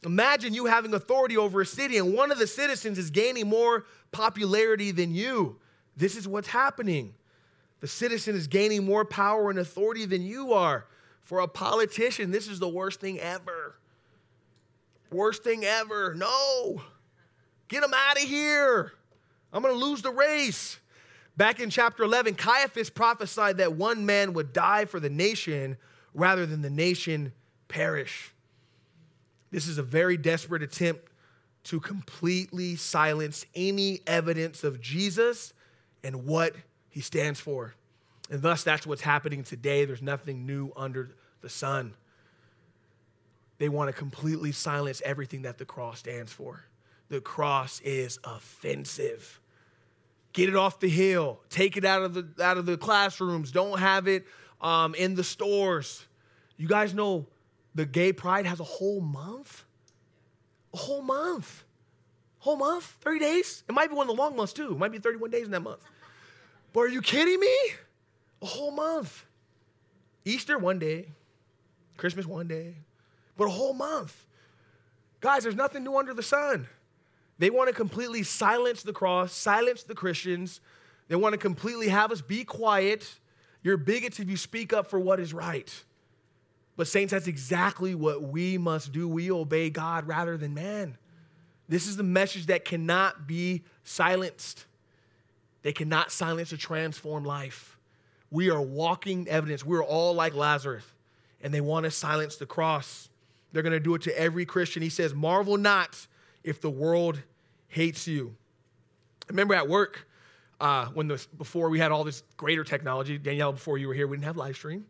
Imagine you having authority over a city and one of the citizens is gaining more popularity than you. This is what's happening. The citizen is gaining more power and authority than you are. For a politician, this is the worst thing ever. Worst thing ever. No. Get him out of here. I'm going to lose the race. Back in chapter 11, Caiaphas prophesied that one man would die for the nation rather than the nation perish. This is a very desperate attempt to completely silence any evidence of Jesus and what he stands for. And thus, that's what's happening today. There's nothing new under the sun. they want to completely silence everything that the cross stands for. The cross is offensive. Get it off the hill. Take it out of the out of the classrooms. Don't have it um, in the stores. You guys know the gay pride has a whole month. A whole month. Whole month? 30 days? It might be one of the long months too. It might be 31 days in that month. But are you kidding me? A whole month. Easter one day, Christmas one day, but a whole month. Guys, there's nothing new under the sun. They want to completely silence the cross, silence the Christians. They want to completely have us be quiet. You're bigots if you speak up for what is right. But, saints, that's exactly what we must do. We obey God rather than man. This is the message that cannot be silenced. They cannot silence a transformed life. We are walking evidence. We're all like Lazarus, and they want to silence the cross. They're going to do it to every Christian. He says, Marvel not if the world hates you. I remember at work, uh, when the, before we had all this greater technology, Danielle, before you were here, we didn't have live stream.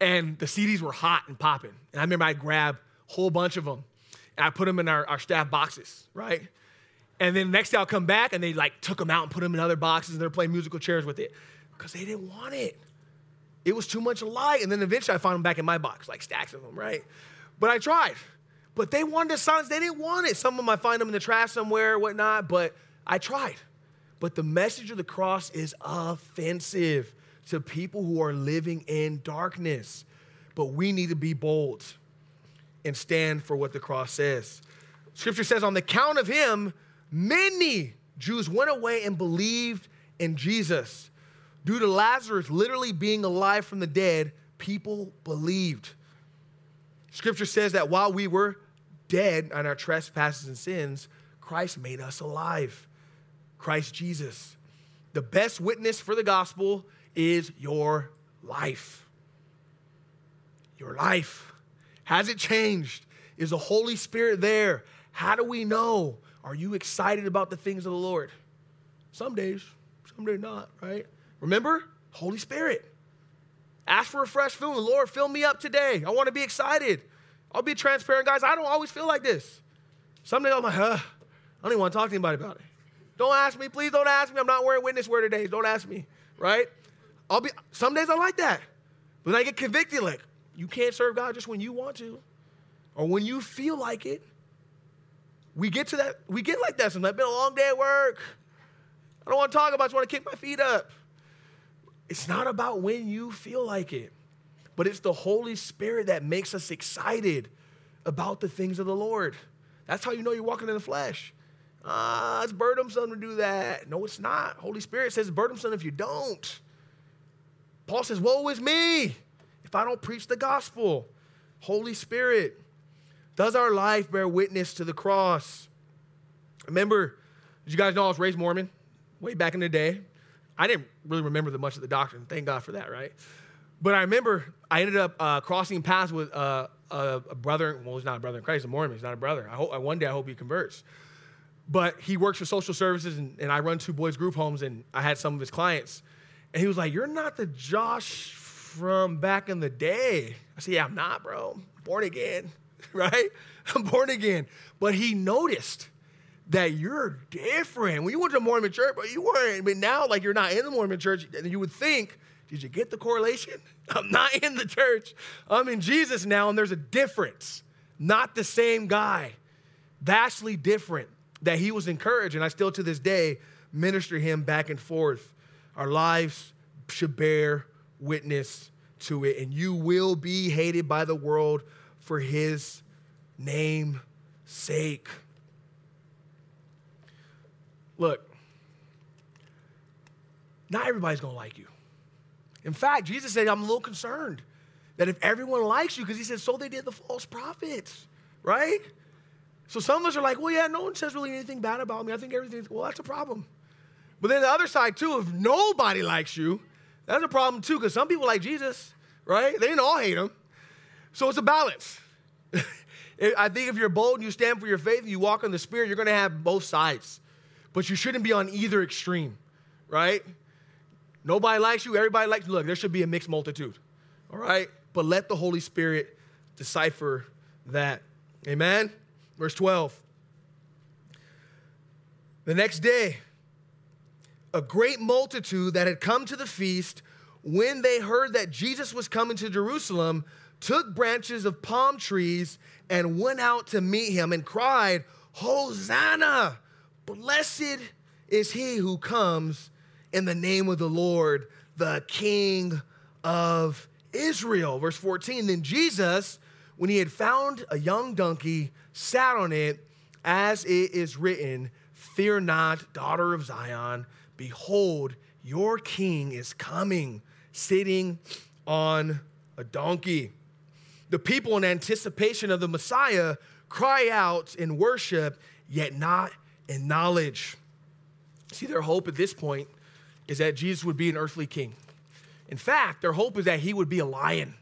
And the CDs were hot and popping. And I remember I'd grab a whole bunch of them and I put them in our, our staff boxes, right? And then next day I'll come back and they like took them out and put them in other boxes and they're playing musical chairs with it because they didn't want it. It was too much light. And then eventually I found them back in my box, like stacks of them, right? But I tried. But they wanted the silence. They didn't want it. Some of them I find them in the trash somewhere, or whatnot. But I tried. But the message of the cross is offensive to people who are living in darkness. But we need to be bold and stand for what the cross says. Scripture says, on the count of him, many Jews went away and believed in Jesus. Due to Lazarus literally being alive from the dead, people believed. Scripture says that while we were dead on our trespasses and sins, Christ made us alive. Christ Jesus. The best witness for the gospel is your life. Your life. Has it changed? Is the Holy Spirit there? How do we know? Are you excited about the things of the Lord? Some days, some days not, right? Remember, Holy Spirit. Ask for a fresh filling. Lord, fill me up today. I want to be excited. I'll be transparent, guys. I don't always feel like this. Some days I'm like, huh, I don't even want to talk to anybody about it. Don't ask me. Please don't ask me. I'm not wearing witness wear today. Don't ask me, right? I'll be, some days I like that. But then I get convicted like, you can't serve God just when you want to or when you feel like it. We get to that, we get like that sometimes. It's been a long day at work. I don't want to talk about it. I just want to kick my feet up. It's not about when you feel like it, but it's the Holy Spirit that makes us excited about the things of the Lord. That's how you know you're walking in the flesh. Ah, it's burdensome to do that. No, it's not. Holy Spirit says it's burdensome if you don't. Paul says, Woe is me if I don't preach the gospel. Holy Spirit, does our life bear witness to the cross? Remember, did you guys know I was raised Mormon way back in the day? I didn't really remember the much of the doctrine. Thank God for that, right? But I remember I ended up uh, crossing paths with uh, a, a, brother. Well, he's not a brother in Christ. He's a Mormon. He's not a brother. I hope one day I hope he converts. But he works for social services, and, and I run two boys group homes, and I had some of his clients, and he was like, "You're not the Josh from back in the day." I said, "Yeah, I'm not, bro. Born again, right? I'm born again." But he noticed that you're different. When you went to a Mormon church, but you weren't. But now, like you're not in the Mormon church, and you would think, did you get the correlation? I'm not in the church. I'm in Jesus now, and there's a difference. Not the same guy. Vastly different. That he was encouraged, and I still to this day minister him back and forth. Our lives should bear witness to it, and you will be hated by the world for his name sake. Look, not everybody's gonna like you. In fact, Jesus said, I'm a little concerned that if everyone likes you, because he said, so they did the false prophets, right? So some of us are like, well, yeah, no one says really anything bad about me. I think everything's, well, that's a problem. But then the other side, too, if nobody likes you, that's a problem, too, because some people like Jesus, right? They didn't all hate him. So it's a balance. I think if you're bold and you stand for your faith and you walk in the Spirit, you're going to have both sides but you shouldn't be on either extreme, right? Nobody likes you, everybody likes you. Look, there should be a mixed multitude, all right? But let the Holy Spirit decipher that. Amen? Verse 12. The next day, a great multitude that had come to the feast, when they heard that Jesus was coming to Jerusalem, took branches of palm trees and went out to meet him and cried, Hosanna! Blessed is he who comes in the name of the Lord, the King of Israel. Verse 14 Then Jesus, when he had found a young donkey, sat on it, as it is written, Fear not, daughter of Zion. Behold, your king is coming, sitting on a donkey. The people, in anticipation of the Messiah, cry out in worship, yet not in knowledge. See, their hope at this point is that Jesus would be an earthly king. In fact, their hope is that he would be a lion,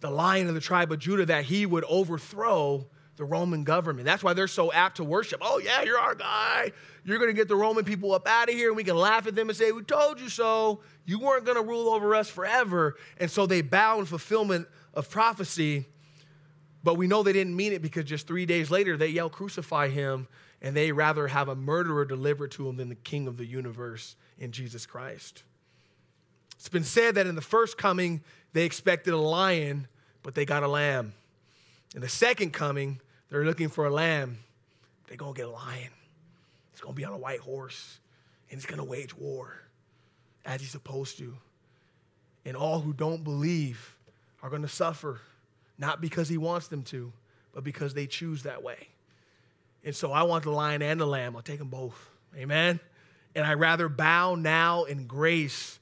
the lion of the tribe of Judah, that he would overthrow the Roman government. That's why they're so apt to worship. Oh, yeah, you're our guy. You're going to get the Roman people up out of here, and we can laugh at them and say, We told you so. You weren't going to rule over us forever. And so they bow in fulfillment of prophecy. But we know they didn't mean it because just three days later, they yell, Crucify him. And they rather have a murderer delivered to them than the king of the universe in Jesus Christ. It's been said that in the first coming, they expected a lion, but they got a lamb. In the second coming, they're looking for a lamb. They're going to get a lion. He's going to be on a white horse, and he's going to wage war as he's supposed to. And all who don't believe are going to suffer, not because he wants them to, but because they choose that way. And so I want the lion and the lamb. I'll take them both. Amen. And I rather bow now in grace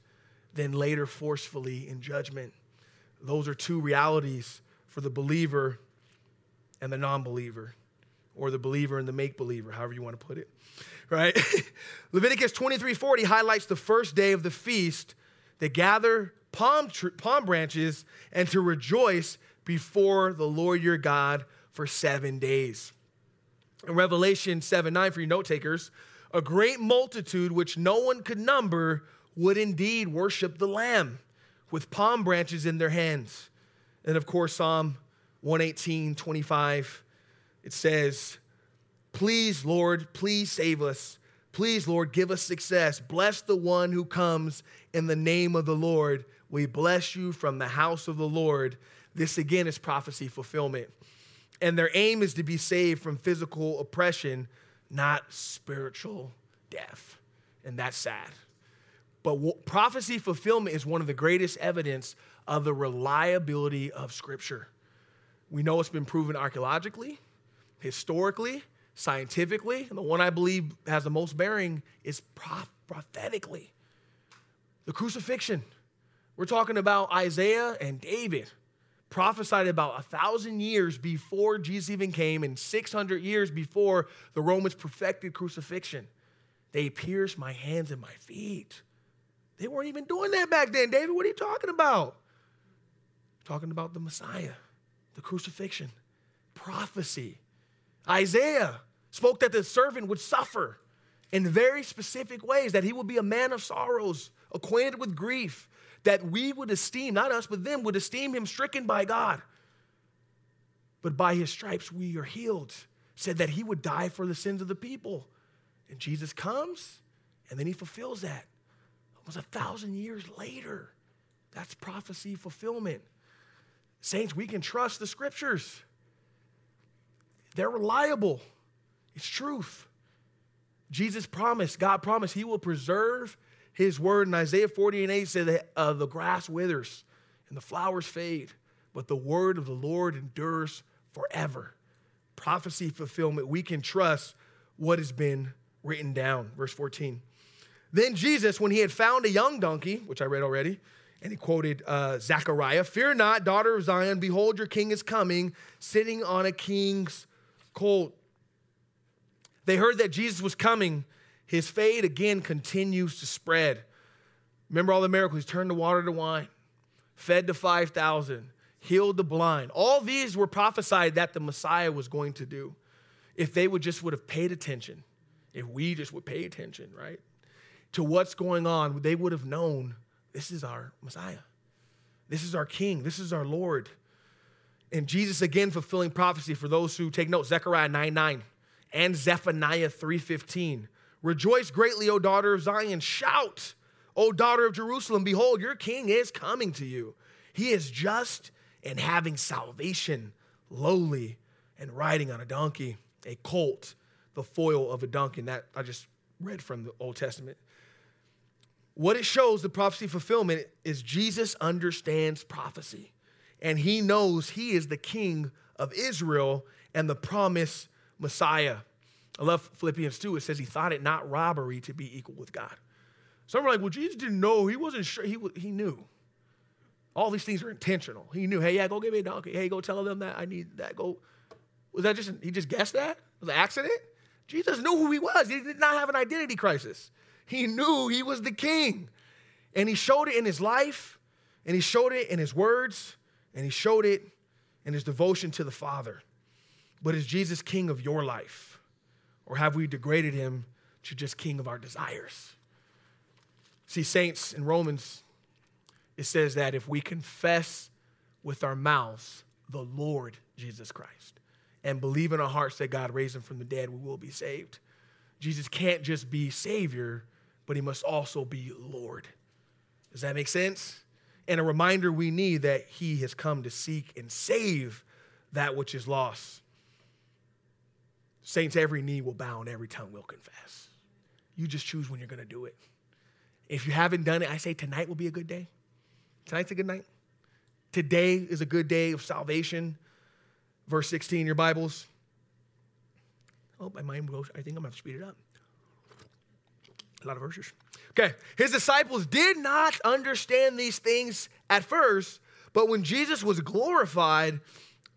than later forcefully in judgment. Those are two realities for the believer and the non believer, or the believer and the make believer, however you want to put it. Right? Leviticus 23 40 highlights the first day of the feast. They gather palm, tr- palm branches and to rejoice before the Lord your God for seven days. In Revelation 7 9, for you note takers, a great multitude which no one could number would indeed worship the Lamb with palm branches in their hands. And of course, Psalm 118, 25, it says, Please, Lord, please save us. Please, Lord, give us success. Bless the one who comes in the name of the Lord. We bless you from the house of the Lord. This again is prophecy fulfillment. And their aim is to be saved from physical oppression, not spiritual death. And that's sad. But prophecy fulfillment is one of the greatest evidence of the reliability of Scripture. We know it's been proven archaeologically, historically, scientifically, and the one I believe has the most bearing is prophetically. The crucifixion. We're talking about Isaiah and David prophesied about a thousand years before Jesus even came and 600 years before the Romans perfected crucifixion. They pierced my hands and my feet. They weren't even doing that back then. David, what are you talking about? Talking about the Messiah, the crucifixion, prophecy. Isaiah spoke that the servant would suffer in very specific ways, that he would be a man of sorrows, acquainted with grief, that we would esteem, not us, but them, would esteem him stricken by God. But by his stripes we are healed. Said that he would die for the sins of the people. And Jesus comes, and then he fulfills that. Almost a thousand years later. That's prophecy fulfillment. Saints, we can trust the scriptures. They're reliable. It's truth. Jesus promised, God promised, He will preserve His word. In Isaiah 40 and 8 said that uh, the grass withers and the flowers fade, but the word of the Lord endures forever. Prophecy fulfillment. We can trust what has been written down. Verse 14. Then Jesus, when he had found a young donkey, which I read already, and he quoted uh, Zechariah Fear not, daughter of Zion, behold, your king is coming, sitting on a king's colt. They heard that Jesus was coming. His fate again continues to spread. Remember all the miracles. He turned the water to wine, fed the 5,000, healed the blind. All these were prophesied that the Messiah was going to do if they would just would have paid attention if we just would pay attention, right, to what's going on, they would have known this is our Messiah. This is our King. This is our Lord. And Jesus again fulfilling prophecy for those who take note, Zechariah 9 9 and Zephaniah 3:15. Rejoice greatly, O daughter of Zion. Shout, O daughter of Jerusalem. Behold, your king is coming to you. He is just and having salvation, lowly and riding on a donkey, a colt, the foal of a donkey. And that I just read from the Old Testament. What it shows, the prophecy fulfillment, is Jesus understands prophecy and he knows he is the king of Israel and the promised Messiah. I love Philippians 2. It says he thought it not robbery to be equal with God. Some are like, well, Jesus didn't know. He wasn't sure. He, he knew. All these things are intentional. He knew, hey, yeah, go get me a donkey. Hey, go tell them that I need that. Go. Was that just, he just guessed that? Was an accident? Jesus knew who he was. He did not have an identity crisis. He knew he was the king. And he showed it in his life, and he showed it in his words, and he showed it in his devotion to the Father. But is Jesus king of your life? Or have we degraded him to just king of our desires? See, saints, in Romans, it says that if we confess with our mouths the Lord Jesus Christ and believe in our hearts that God raised him from the dead, we will be saved. Jesus can't just be Savior, but he must also be Lord. Does that make sense? And a reminder we need that he has come to seek and save that which is lost. Saints, every knee will bow and every tongue will confess. You just choose when you're going to do it. If you haven't done it, I say tonight will be a good day. Tonight's a good night. Today is a good day of salvation. Verse 16 your Bibles. Oh, my mind goes, I think I'm going to speed it up. A lot of verses. Okay, his disciples did not understand these things at first, but when Jesus was glorified,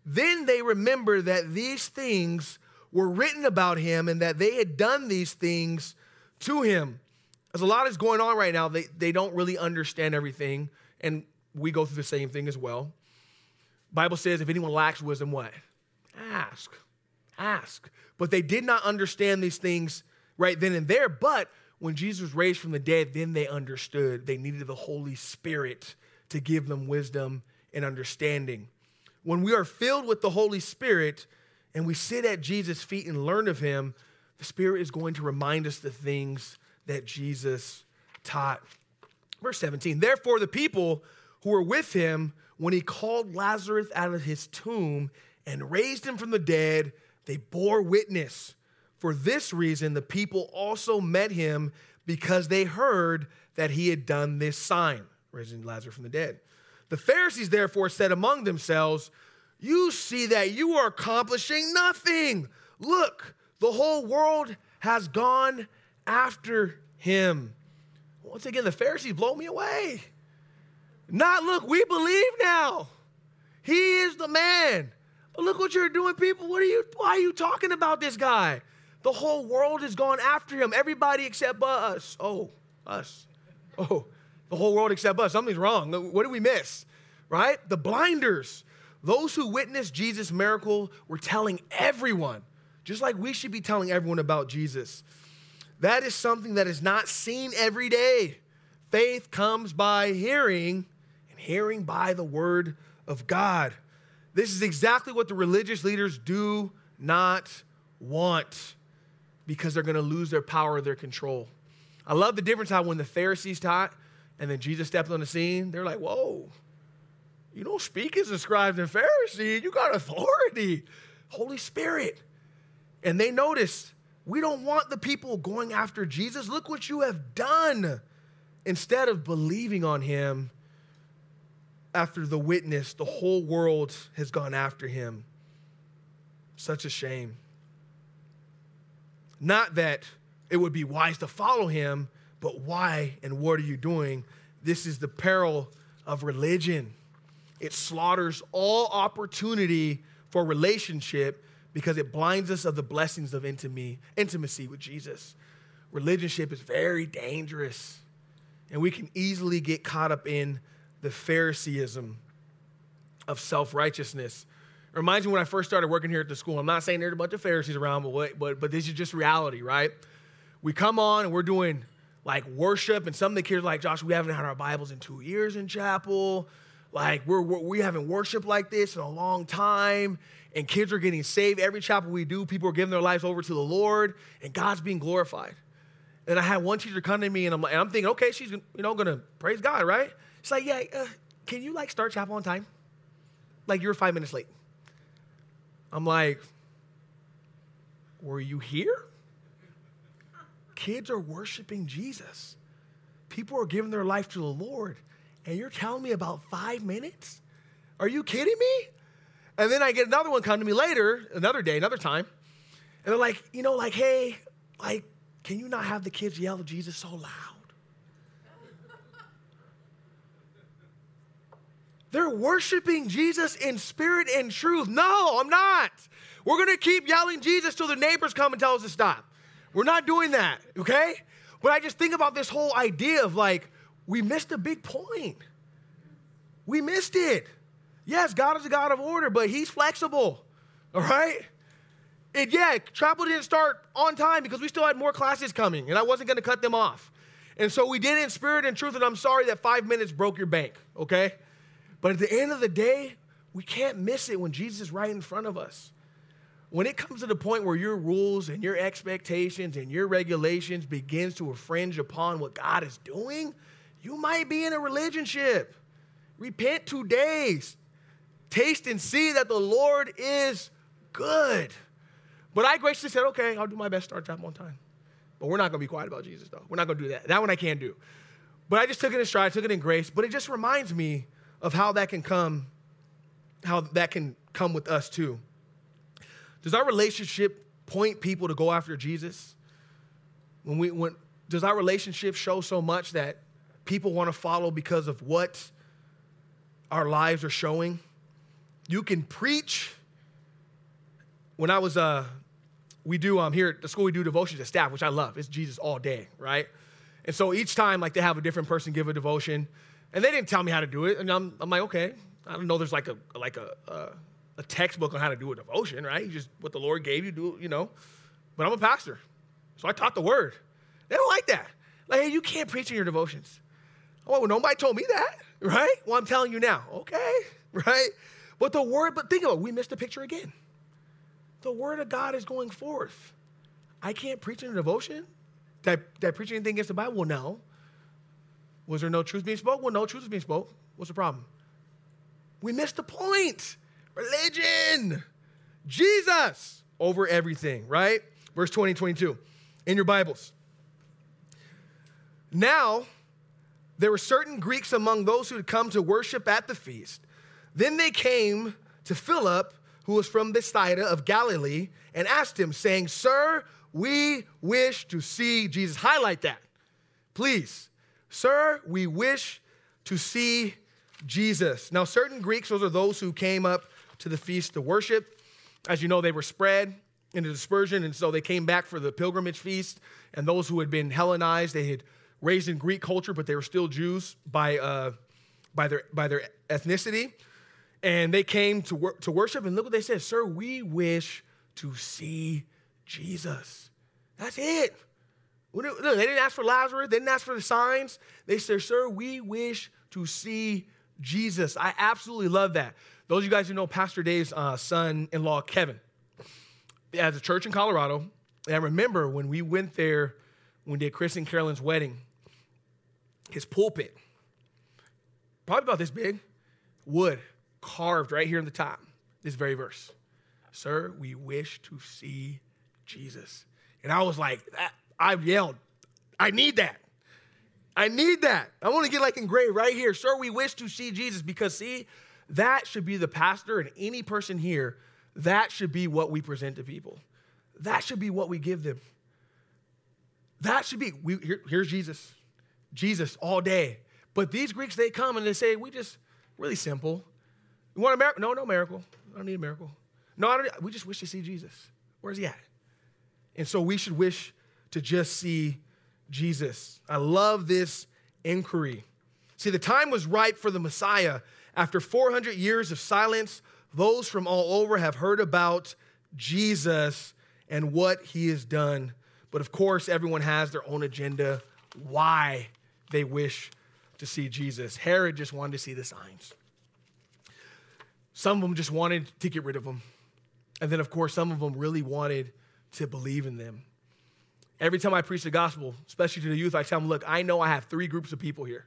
then they remembered that these things were written about him and that they had done these things to him. As a lot is going on right now, they, they don't really understand everything, and we go through the same thing as well. Bible says if anyone lacks wisdom, what? Ask. Ask. But they did not understand these things right then and there, but when Jesus was raised from the dead, then they understood they needed the Holy Spirit to give them wisdom and understanding. When we are filled with the Holy Spirit and we sit at Jesus' feet and learn of him, the Spirit is going to remind us the things that Jesus taught. Verse 17, therefore, the people who were with him when he called Lazarus out of his tomb and raised him from the dead, they bore witness for this reason, the people also met him because they heard that he had done this sign, raising Lazarus from the dead. The Pharisees therefore said among themselves, You see that you are accomplishing nothing. Look, the whole world has gone after him. Once again, the Pharisees blow me away. Not look, we believe now. He is the man. But look what you're doing, people. What are you why are you talking about this guy? The whole world has gone after him. Everybody except us. Oh, us. Oh, the whole world except us. Something's wrong. What did we miss? Right? The blinders. Those who witnessed Jesus' miracle were telling everyone, just like we should be telling everyone about Jesus. That is something that is not seen every day. Faith comes by hearing, and hearing by the word of God. This is exactly what the religious leaders do not want because they're going to lose their power, their control. I love the difference how when the Pharisees taught and then Jesus stepped on the scene, they're like, whoa, you don't speak as a scribe and Pharisee. You got authority, Holy Spirit. And they noticed, we don't want the people going after Jesus. Look what you have done. Instead of believing on him, after the witness, the whole world has gone after him. Such a shame. Not that it would be wise to follow him, but why and what are you doing? This is the peril of religion. It slaughters all opportunity for relationship because it blinds us of the blessings of intimacy with Jesus. Religionship is very dangerous, and we can easily get caught up in the Phariseeism of self righteousness reminds me when I first started working here at the school. I'm not saying there's a bunch of Pharisees around, but, but, but this is just reality, right? We come on and we're doing like worship, and some of the kids are like, Josh, we haven't had our Bibles in two years in chapel. Like we're, we're we haven't worshiped like this in a long time, and kids are getting saved. Every chapel we do, people are giving their lives over to the Lord, and God's being glorified. And I had one teacher come to me, and I'm like, and I'm thinking, okay, she's you know gonna praise God, right? She's like, yeah, uh, can you like start chapel on time? Like you're five minutes late. I'm like, were you here? Kids are worshiping Jesus. People are giving their life to the Lord, and you're telling me about five minutes? Are you kidding me? And then I get another one come to me later, another day, another time, and they're like, you know, like, hey, like, can you not have the kids yell Jesus so loud? They're worshiping Jesus in spirit and truth. No, I'm not. We're gonna keep yelling Jesus till the neighbors come and tell us to stop. We're not doing that, okay? But I just think about this whole idea of like, we missed a big point. We missed it. Yes, God is a God of order, but He's flexible, all right? And yeah, chapel didn't start on time because we still had more classes coming and I wasn't gonna cut them off. And so we did it in spirit and truth, and I'm sorry that five minutes broke your bank, okay? But at the end of the day, we can't miss it when Jesus is right in front of us. When it comes to the point where your rules and your expectations and your regulations begins to infringe upon what God is doing, you might be in a relationship. Repent today. Taste and see that the Lord is good. But I graciously said, okay, I'll do my best start time on time. But we're not going to be quiet about Jesus, though. We're not going to do that. That one I can't do. But I just took it in stride, took it in grace. But it just reminds me of how that can come, how that can come with us too. Does our relationship point people to go after Jesus? When we when does our relationship show so much that people want to follow because of what our lives are showing? You can preach. When I was uh we do um here at the school we do devotions as staff, which I love. It's Jesus all day, right? And so each time like they have a different person give a devotion, and they didn't tell me how to do it, and I'm, I'm like, okay, I don't know. There's like a like a, a a textbook on how to do a devotion, right? You just what the Lord gave you, do you know? But I'm a pastor, so I taught the word. They don't like that. Like, hey, you can't preach in your devotions. Oh, well, nobody told me that, right? Well, I'm telling you now, okay, right? But the word, but think about it, we missed the picture again. The word of God is going forth. I can't preach in a devotion. Did I, did I preach anything against the Bible? Well, no. Was there no truth being spoke? Well, no truth is being spoke. What's the problem? We missed the point. Religion. Jesus over everything, right? Verse 20, 22 in your Bibles. Now, there were certain Greeks among those who had come to worship at the feast. Then they came to Philip, who was from Bethsaida of Galilee, and asked him, saying, Sir, we wish to see Jesus. Highlight that, please. Sir, we wish to see Jesus. Now, certain Greeks, those are those who came up to the feast to worship. As you know, they were spread in the dispersion, and so they came back for the pilgrimage feast. And those who had been Hellenized, they had raised in Greek culture, but they were still Jews by, uh, by, their, by their ethnicity. And they came to, wor- to worship, and look what they said Sir, we wish to see Jesus. That's it. Look, they didn't ask for Lazarus, they didn't ask for the signs. They said, Sir, we wish to see Jesus. I absolutely love that. Those of you guys who know Pastor Dave's uh, son in law, Kevin, has a church in Colorado. And I remember when we went there, when we did Chris and Carolyn's wedding, his pulpit, probably about this big, wood carved right here in the top, this very verse. Sir, we wish to see Jesus. And I was like, I yelled, I need that. I need that. I want to get like engraved right here. Sir, we wish to see Jesus because, see, that should be the pastor and any person here. That should be what we present to people. That should be what we give them. That should be, we, here, here's Jesus. Jesus all day. But these Greeks, they come and they say, we just, really simple. You want a miracle? No, no miracle. I don't need a miracle. No, I don't, we just wish to see Jesus. Where's he at? And so we should wish to just see Jesus. I love this inquiry. See, the time was ripe for the Messiah. After 400 years of silence, those from all over have heard about Jesus and what he has done. But of course, everyone has their own agenda why they wish to see Jesus. Herod just wanted to see the signs. Some of them just wanted to get rid of them. And then, of course, some of them really wanted to believe in them. Every time I preach the gospel, especially to the youth, I tell them, look, I know I have three groups of people here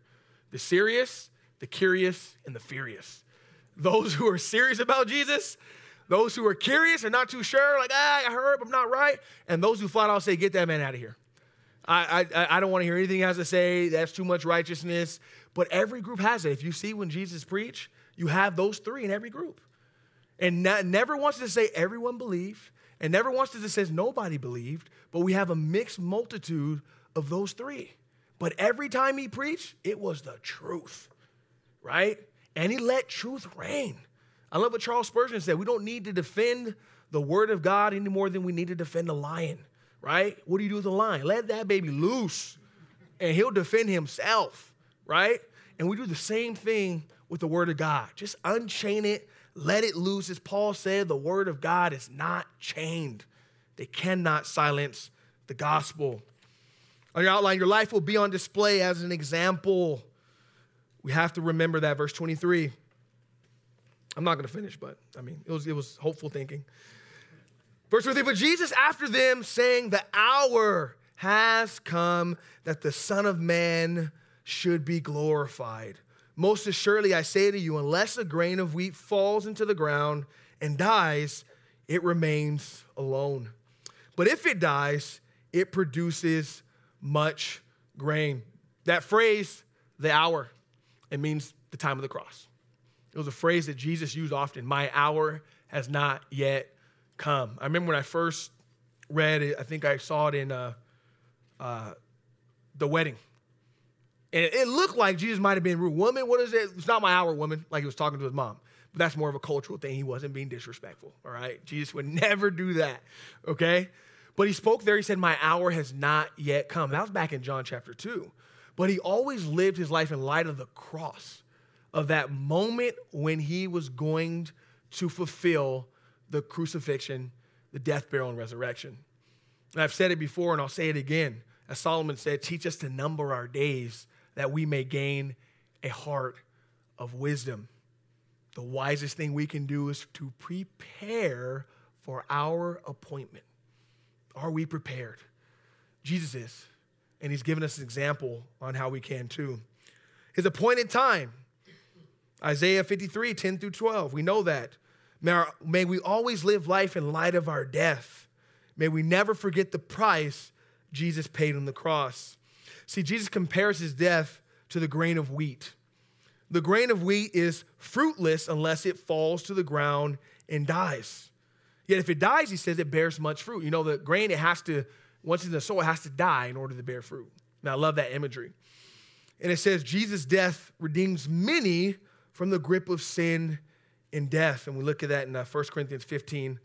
the serious, the curious, and the furious. Those who are serious about Jesus, those who are curious and not too sure, like, ah, I heard, but I'm not right, and those who flat out say, get that man out of here. I, I, I don't want to hear anything he has to say. That's too much righteousness. But every group has it. If you see when Jesus preached, you have those three in every group. And never wants to say everyone believed, and never wants to say nobody believed, but we have a mixed multitude of those three. But every time he preached, it was the truth, right? And he let truth reign. I love what Charles Spurgeon said. We don't need to defend the word of God any more than we need to defend a lion, right? What do you do with a lion? Let that baby loose, and he'll defend himself, right? And we do the same thing with the word of God. Just unchain it, let it loose. As Paul said, the word of God is not chained, they cannot silence the gospel. On your outline, your life will be on display as an example. We have to remember that, verse 23. I'm not going to finish, but I mean, it was, it was hopeful thinking. Verse 23 But Jesus, after them, saying, The hour has come that the Son of Man should be glorified. Most assuredly, I say to you, unless a grain of wheat falls into the ground and dies, it remains alone. But if it dies, it produces much grain. That phrase, the hour, it means the time of the cross. It was a phrase that Jesus used often. My hour has not yet come. I remember when I first read it, I think I saw it in uh, uh, The Wedding. And it looked like Jesus might have been rude. Woman, what is it? It's not my hour, woman, like he was talking to his mom. But that's more of a cultural thing. He wasn't being disrespectful, all right? Jesus would never do that, okay? But he spoke there, he said, My hour has not yet come. That was back in John chapter 2. But he always lived his life in light of the cross, of that moment when he was going to fulfill the crucifixion, the death, burial, and resurrection. And I've said it before and I'll say it again. As Solomon said, teach us to number our days that we may gain a heart of wisdom. The wisest thing we can do is to prepare for our appointment. Are we prepared? Jesus is, and he's given us an example on how we can too. His appointed time, Isaiah 53, 10 through 12, we know that. May, our, may we always live life in light of our death. May we never forget the price Jesus paid on the cross. See, Jesus compares his death to the grain of wheat. The grain of wheat is fruitless unless it falls to the ground and dies. Yet if it dies, he says it bears much fruit. You know, the grain, it has to, once in the soil, it has to die in order to bear fruit. Now, I love that imagery. And it says, Jesus' death redeems many from the grip of sin and death. And we look at that in uh, 1 Corinthians 15,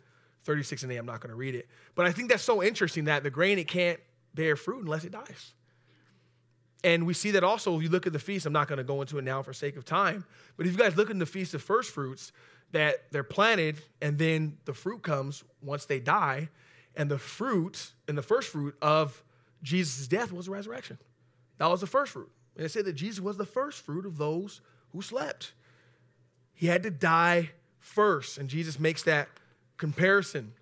36 and 8. I'm not going to read it. But I think that's so interesting that the grain, it can't bear fruit unless it dies. And we see that also, if you look at the feast, I'm not going to go into it now for sake of time, but if you guys look at the feast of first fruits, that they're planted and then the fruit comes once they die, and the fruit and the first fruit of Jesus' death was the resurrection. That was the first fruit. And it said that Jesus was the first fruit of those who slept. He had to die first, and Jesus makes that comparison.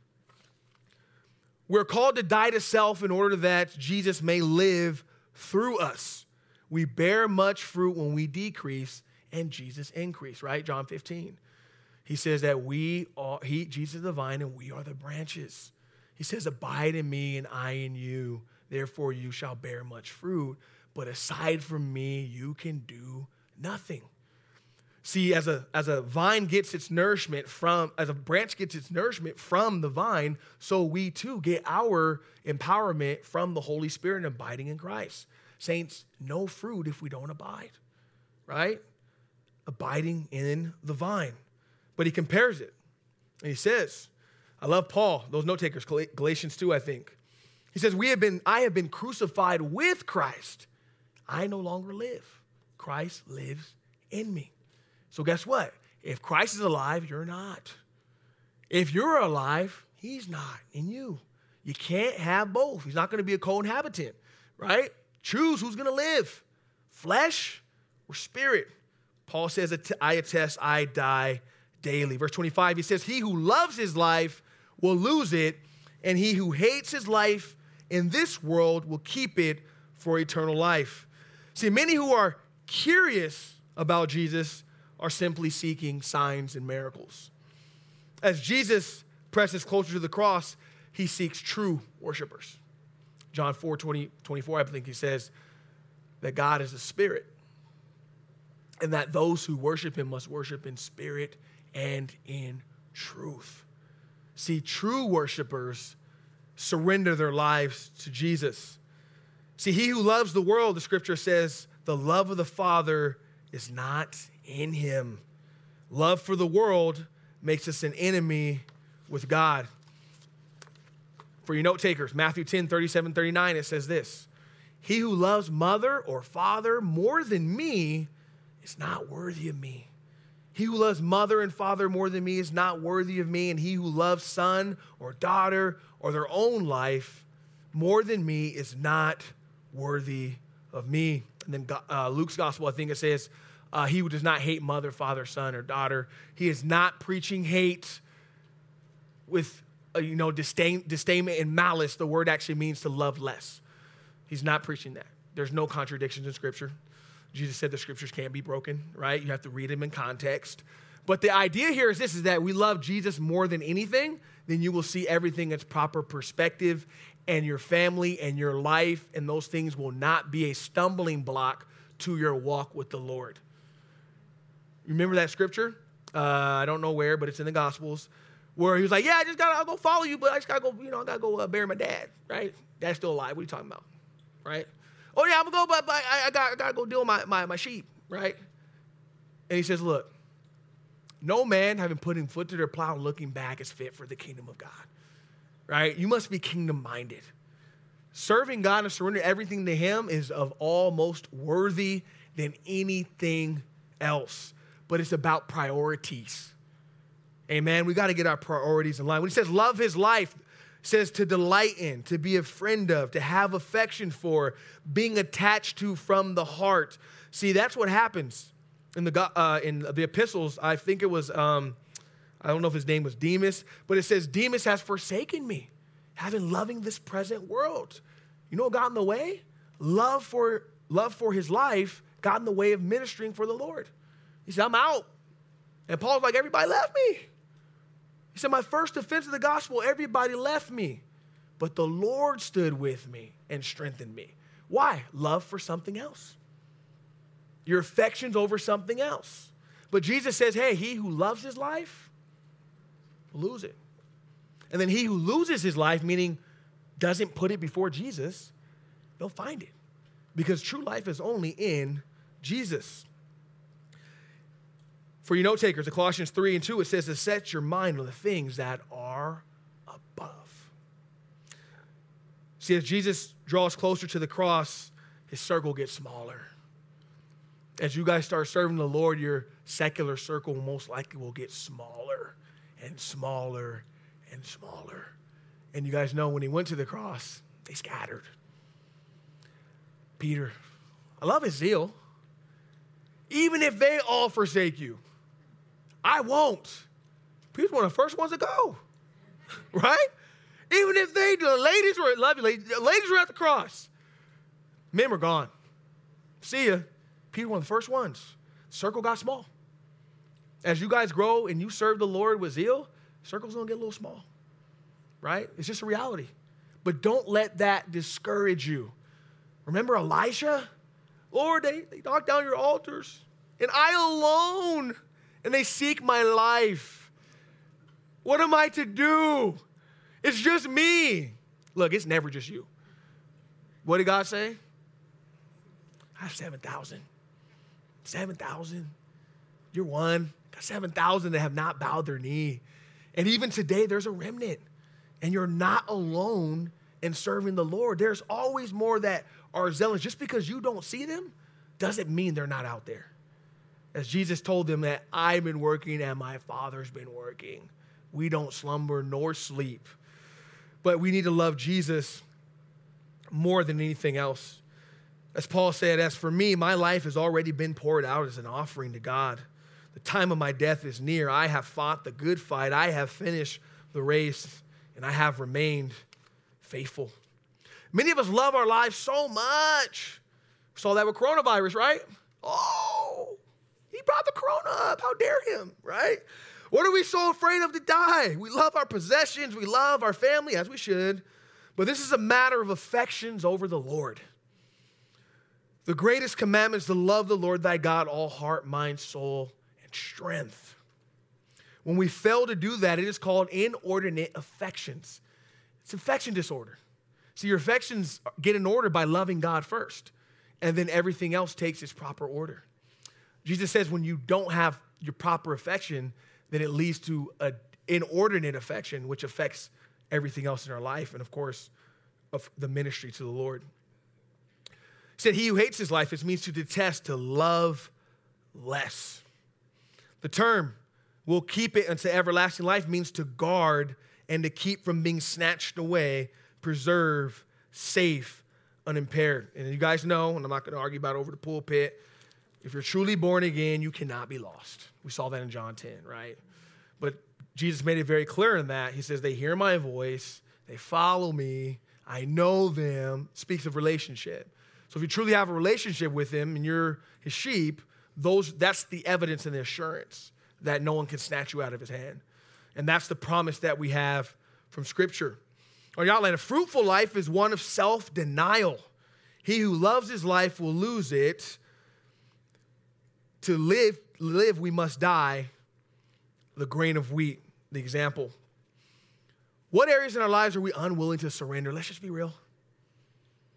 We're called to die to self in order that Jesus may live through us. We bear much fruit when we decrease and Jesus increase, right? John 15. He says that we are, he, Jesus is the vine and we are the branches. He says, Abide in me and I in you. Therefore, you shall bear much fruit. But aside from me, you can do nothing. See, as a, as a vine gets its nourishment from, as a branch gets its nourishment from the vine, so we too get our empowerment from the Holy Spirit abiding in Christ. Saints, no fruit if we don't abide, right? Abiding in the vine. But he compares it. And he says, I love Paul, those note takers, Galatians 2, I think. He says, We have been, I have been crucified with Christ. I no longer live. Christ lives in me. So, guess what? If Christ is alive, you're not. If you're alive, he's not in you. You can't have both. He's not going to be a co inhabitant, right? Choose who's going to live flesh or spirit. Paul says, I attest, I die daily. Verse 25, he says, He who loves his life will lose it, and he who hates his life in this world will keep it for eternal life. See, many who are curious about Jesus are simply seeking signs and miracles. As Jesus presses closer to the cross, he seeks true worshipers. John 4 20, 24, I think he says that God is a spirit and that those who worship him must worship in spirit and in truth. See, true worshipers surrender their lives to Jesus. See, he who loves the world, the scripture says, the love of the Father is not in him. Love for the world makes us an enemy with God. For your note takers, Matthew 10, 37, 39, it says this He who loves mother or father more than me is not worthy of me. He who loves mother and father more than me is not worthy of me, and he who loves son or daughter or their own life more than me is not worthy of me. And then uh, Luke's gospel, I think it says, uh, he does not hate mother, father, son, or daughter, he is not preaching hate with uh, you know disdain, disdainment and malice. The word actually means to love less. He's not preaching that. There's no contradictions in Scripture. Jesus said the Scriptures can't be broken, right? You have to read them in context. But the idea here is this: is that we love Jesus more than anything. Then you will see everything its proper perspective, and your family and your life and those things will not be a stumbling block to your walk with the Lord. Remember that scripture? Uh, I don't know where, but it's in the Gospels, where he was like, "Yeah, I just gotta I'll go follow you, but I just gotta go, you know, I gotta go uh, bury my dad." Right? Dad's still alive. What are you talking about? Right? Oh yeah, I'm gonna go, but, but I, I, got, I gotta go deal with my, my, my sheep. Right? And he says, "Look, no man having put in foot to their plow and looking back is fit for the kingdom of God." Right? You must be kingdom minded. Serving God and surrendering everything to Him is of all most worthy than anything else but it's about priorities. Amen. We got to get our priorities in line. When he says love his life, says to delight in, to be a friend of, to have affection for, being attached to from the heart. See, that's what happens in the uh, in the epistles. I think it was um, I don't know if his name was Demas, but it says Demas has forsaken me, having loving this present world. You know what got in the way? Love for love for his life got in the way of ministering for the Lord. He said, I'm out. And Paul's like, everybody left me. He said, my first defense of the gospel, everybody left me. But the Lord stood with me and strengthened me. Why? Love for something else. Your affections over something else. But Jesus says, hey, he who loves his life will lose it. And then he who loses his life, meaning doesn't put it before Jesus, they'll find it. Because true life is only in Jesus. For you note takers, Colossians 3 and 2, it says to set your mind on the things that are above. See, as Jesus draws closer to the cross, his circle gets smaller. As you guys start serving the Lord, your secular circle most likely will get smaller and smaller and smaller. And you guys know when he went to the cross, they scattered. Peter, I love his zeal. Even if they all forsake you, I won't. Peter's one of the first ones to go, right? Even if they, the ladies were, love you, ladies, ladies were at the cross. Men were gone. See ya. Peter, one of the first ones. Circle got small. As you guys grow and you serve the Lord with zeal, circle's gonna get a little small, right? It's just a reality. But don't let that discourage you. Remember Elijah? Lord, they, they knocked down your altars, and I alone and they seek my life. What am I to do? It's just me. Look, it's never just you. What did God say? I have 7,000. 7,000. You're one. Got 7,000 that have not bowed their knee. And even today, there's a remnant. And you're not alone in serving the Lord. There's always more that are zealous. Just because you don't see them doesn't mean they're not out there. As Jesus told them that I've been working and my Father's been working. We don't slumber nor sleep. But we need to love Jesus more than anything else. As Paul said, as for me, my life has already been poured out as an offering to God. The time of my death is near. I have fought the good fight. I have finished the race, and I have remained faithful. Many of us love our lives so much. We saw that with coronavirus, right? Oh, brought the corona up. How dare him, right? What are we so afraid of to die? We love our possessions, we love our family, as we should, but this is a matter of affections over the Lord. The greatest commandment is to love the Lord thy God, all heart, mind, soul, and strength. When we fail to do that, it is called inordinate affections. It's affection disorder. See, your affections get in order by loving God first, and then everything else takes its proper order. Jesus says when you don't have your proper affection, then it leads to an inordinate affection, which affects everything else in our life, and of course, of the ministry to the Lord. He said, He who hates his life, it means to detest, to love less. The term will keep it unto everlasting life means to guard and to keep from being snatched away, preserve, safe, unimpaired. And you guys know, and I'm not going to argue about over the pulpit, if you're truly born again, you cannot be lost. We saw that in John 10, right? But Jesus made it very clear in that. He says, They hear my voice, they follow me, I know them, speaks of relationship. So if you truly have a relationship with him and you're his sheep, those that's the evidence and the assurance that no one can snatch you out of his hand. And that's the promise that we have from scripture. On your outline, a fruitful life is one of self-denial. He who loves his life will lose it. To live, live we must die. The grain of wheat, the example. What areas in our lives are we unwilling to surrender? Let's just be real.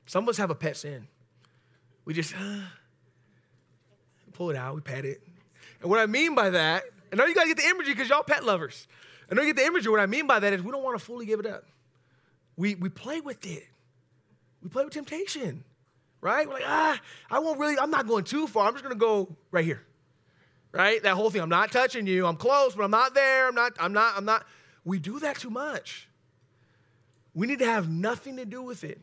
Some of us have a pet sin. We just uh, pull it out, we pet it. And what I mean by that, I know you gotta get the imagery because y'all pet lovers. I know you get the imagery. What I mean by that is we don't want to fully give it up. We, we play with it. We play with temptation, right? We're like, ah, I won't really, I'm not going too far. I'm just gonna go right here, right? That whole thing. I'm not touching you. I'm close, but I'm not there. I'm not, I'm not, I'm not. We do that too much. We need to have nothing to do with it.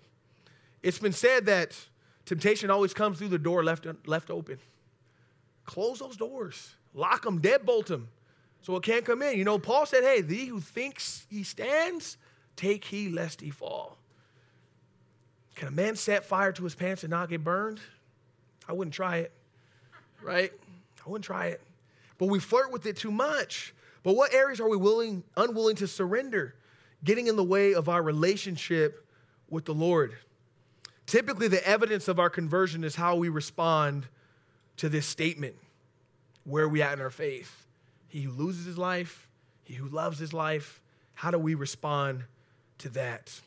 It's been said that temptation always comes through the door left, left open. Close those doors, lock them, deadbolt them, so it can't come in. You know, Paul said, Hey, thee who thinks he stands, take heed lest he fall. Can a man set fire to his pants and not get burned? I wouldn't try it, right? I wouldn't try it. But we flirt with it too much. But what areas are we willing, unwilling to surrender, getting in the way of our relationship with the Lord? Typically, the evidence of our conversion is how we respond to this statement. Where are we at in our faith? He who loses his life, he who loves his life. How do we respond to that?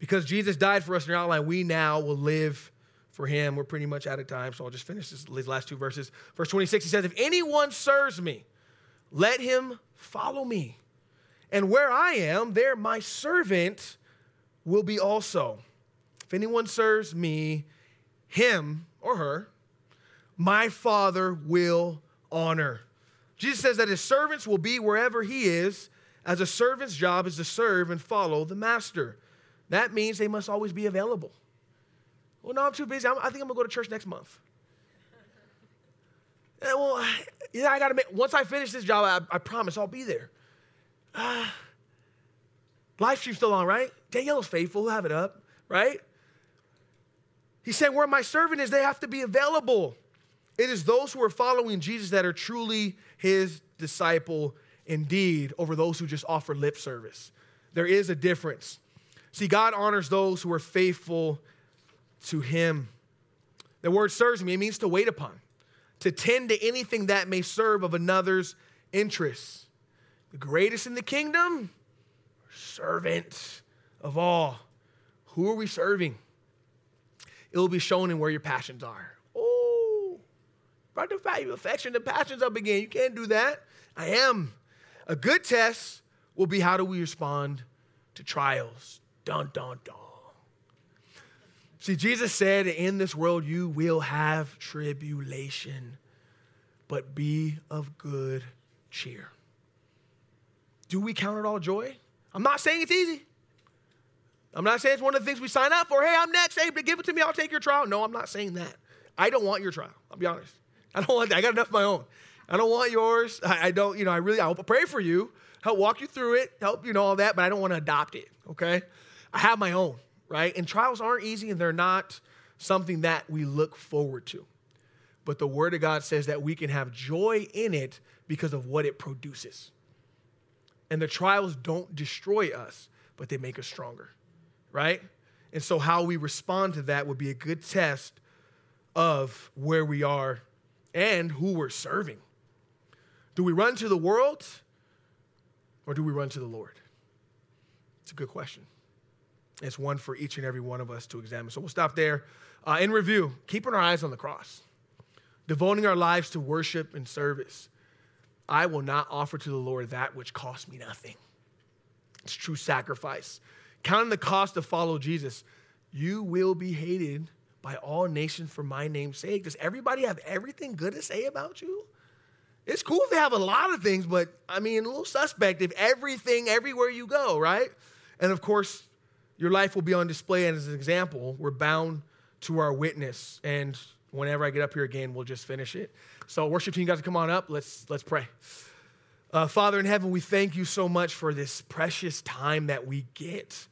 Because Jesus died for us in our outline, we now will live for him. We're pretty much out of time, so I'll just finish this, these last two verses. Verse 26, he says, If anyone serves me, let him follow me. And where I am, there my servant will be also. If anyone serves me, him or her, my Father will honor. Jesus says that his servants will be wherever he is, as a servant's job is to serve and follow the master. That means they must always be available. Well, no, I'm too busy. I'm, i think I'm gonna go to church next month. And well, yeah, I gotta make. Once I finish this job, I, I promise I'll be there. Uh, live stream's still on, right? Danielle's faithful. We'll have it up, right? He said, Where my servant is, they have to be available. It is those who are following Jesus that are truly his disciple indeed, over those who just offer lip service. There is a difference. See, God honors those who are faithful to him. The word serves me, it means to wait upon, to tend to anything that may serve of another's interests. The greatest in the kingdom, servant of all. Who are we serving? It will be shown in where your passions are. Oh, by the value, affection, the passions up again. You can't do that. I am. A good test will be how do we respond to trials? Dun, dun, dun. See, Jesus said, In this world you will have tribulation, but be of good cheer. Do we count it all joy? I'm not saying it's easy. I'm not saying it's one of the things we sign up for. Hey, I'm next. Hey, give it to me. I'll take your trial. No, I'm not saying that. I don't want your trial. I'll be honest. I don't want that. I got enough of my own. I don't want yours. I, I don't, you know, I really, I'll pray for you, help walk you through it, help, you know, all that, but I don't want to adopt it, okay? I have my own, right? And trials aren't easy and they're not something that we look forward to. But the Word of God says that we can have joy in it because of what it produces. And the trials don't destroy us, but they make us stronger, right? And so, how we respond to that would be a good test of where we are and who we're serving. Do we run to the world or do we run to the Lord? It's a good question. It's one for each and every one of us to examine. So we'll stop there. Uh, in review, keeping our eyes on the cross, devoting our lives to worship and service. I will not offer to the Lord that which costs me nothing. It's true sacrifice. Counting the cost to follow Jesus, you will be hated by all nations for my name's sake. Does everybody have everything good to say about you? It's cool if they have a lot of things, but I mean, a little suspect if everything, everywhere you go, right? And of course, your life will be on display. And as an example, we're bound to our witness. And whenever I get up here again, we'll just finish it. So, worship team, you guys, come on up. Let's let's pray. Uh, Father in heaven, we thank you so much for this precious time that we get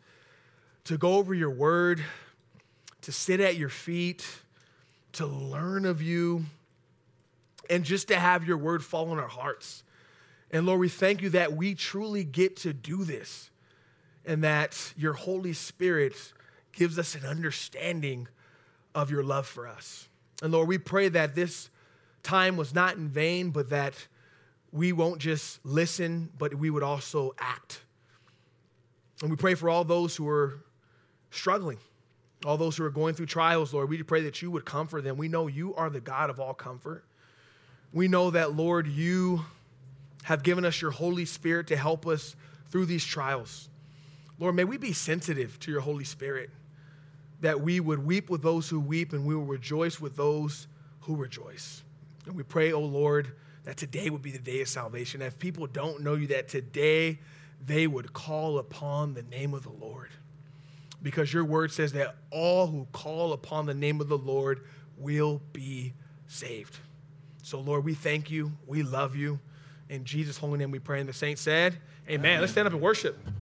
to go over your word, to sit at your feet, to learn of you, and just to have your word fall on our hearts. And Lord, we thank you that we truly get to do this and that your Holy Spirit gives us an understanding of your love for us. And Lord, we pray that this time was not in vain, but that we won't just listen, but we would also act. And we pray for all those who are struggling, all those who are going through trials, Lord. We pray that you would comfort them. We know you are the God of all comfort. We know that, Lord, you have given us your Holy Spirit to help us through these trials. Lord, may we be sensitive to your Holy Spirit, that we would weep with those who weep and we will rejoice with those who rejoice. And we pray, oh Lord, that today would be the day of salvation. If people don't know you, that today they would call upon the name of the Lord. Because your word says that all who call upon the name of the Lord will be saved. So, Lord, we thank you. We love you. In Jesus' holy name we pray. And the saints said, Amen. Amen. Let's stand up and worship.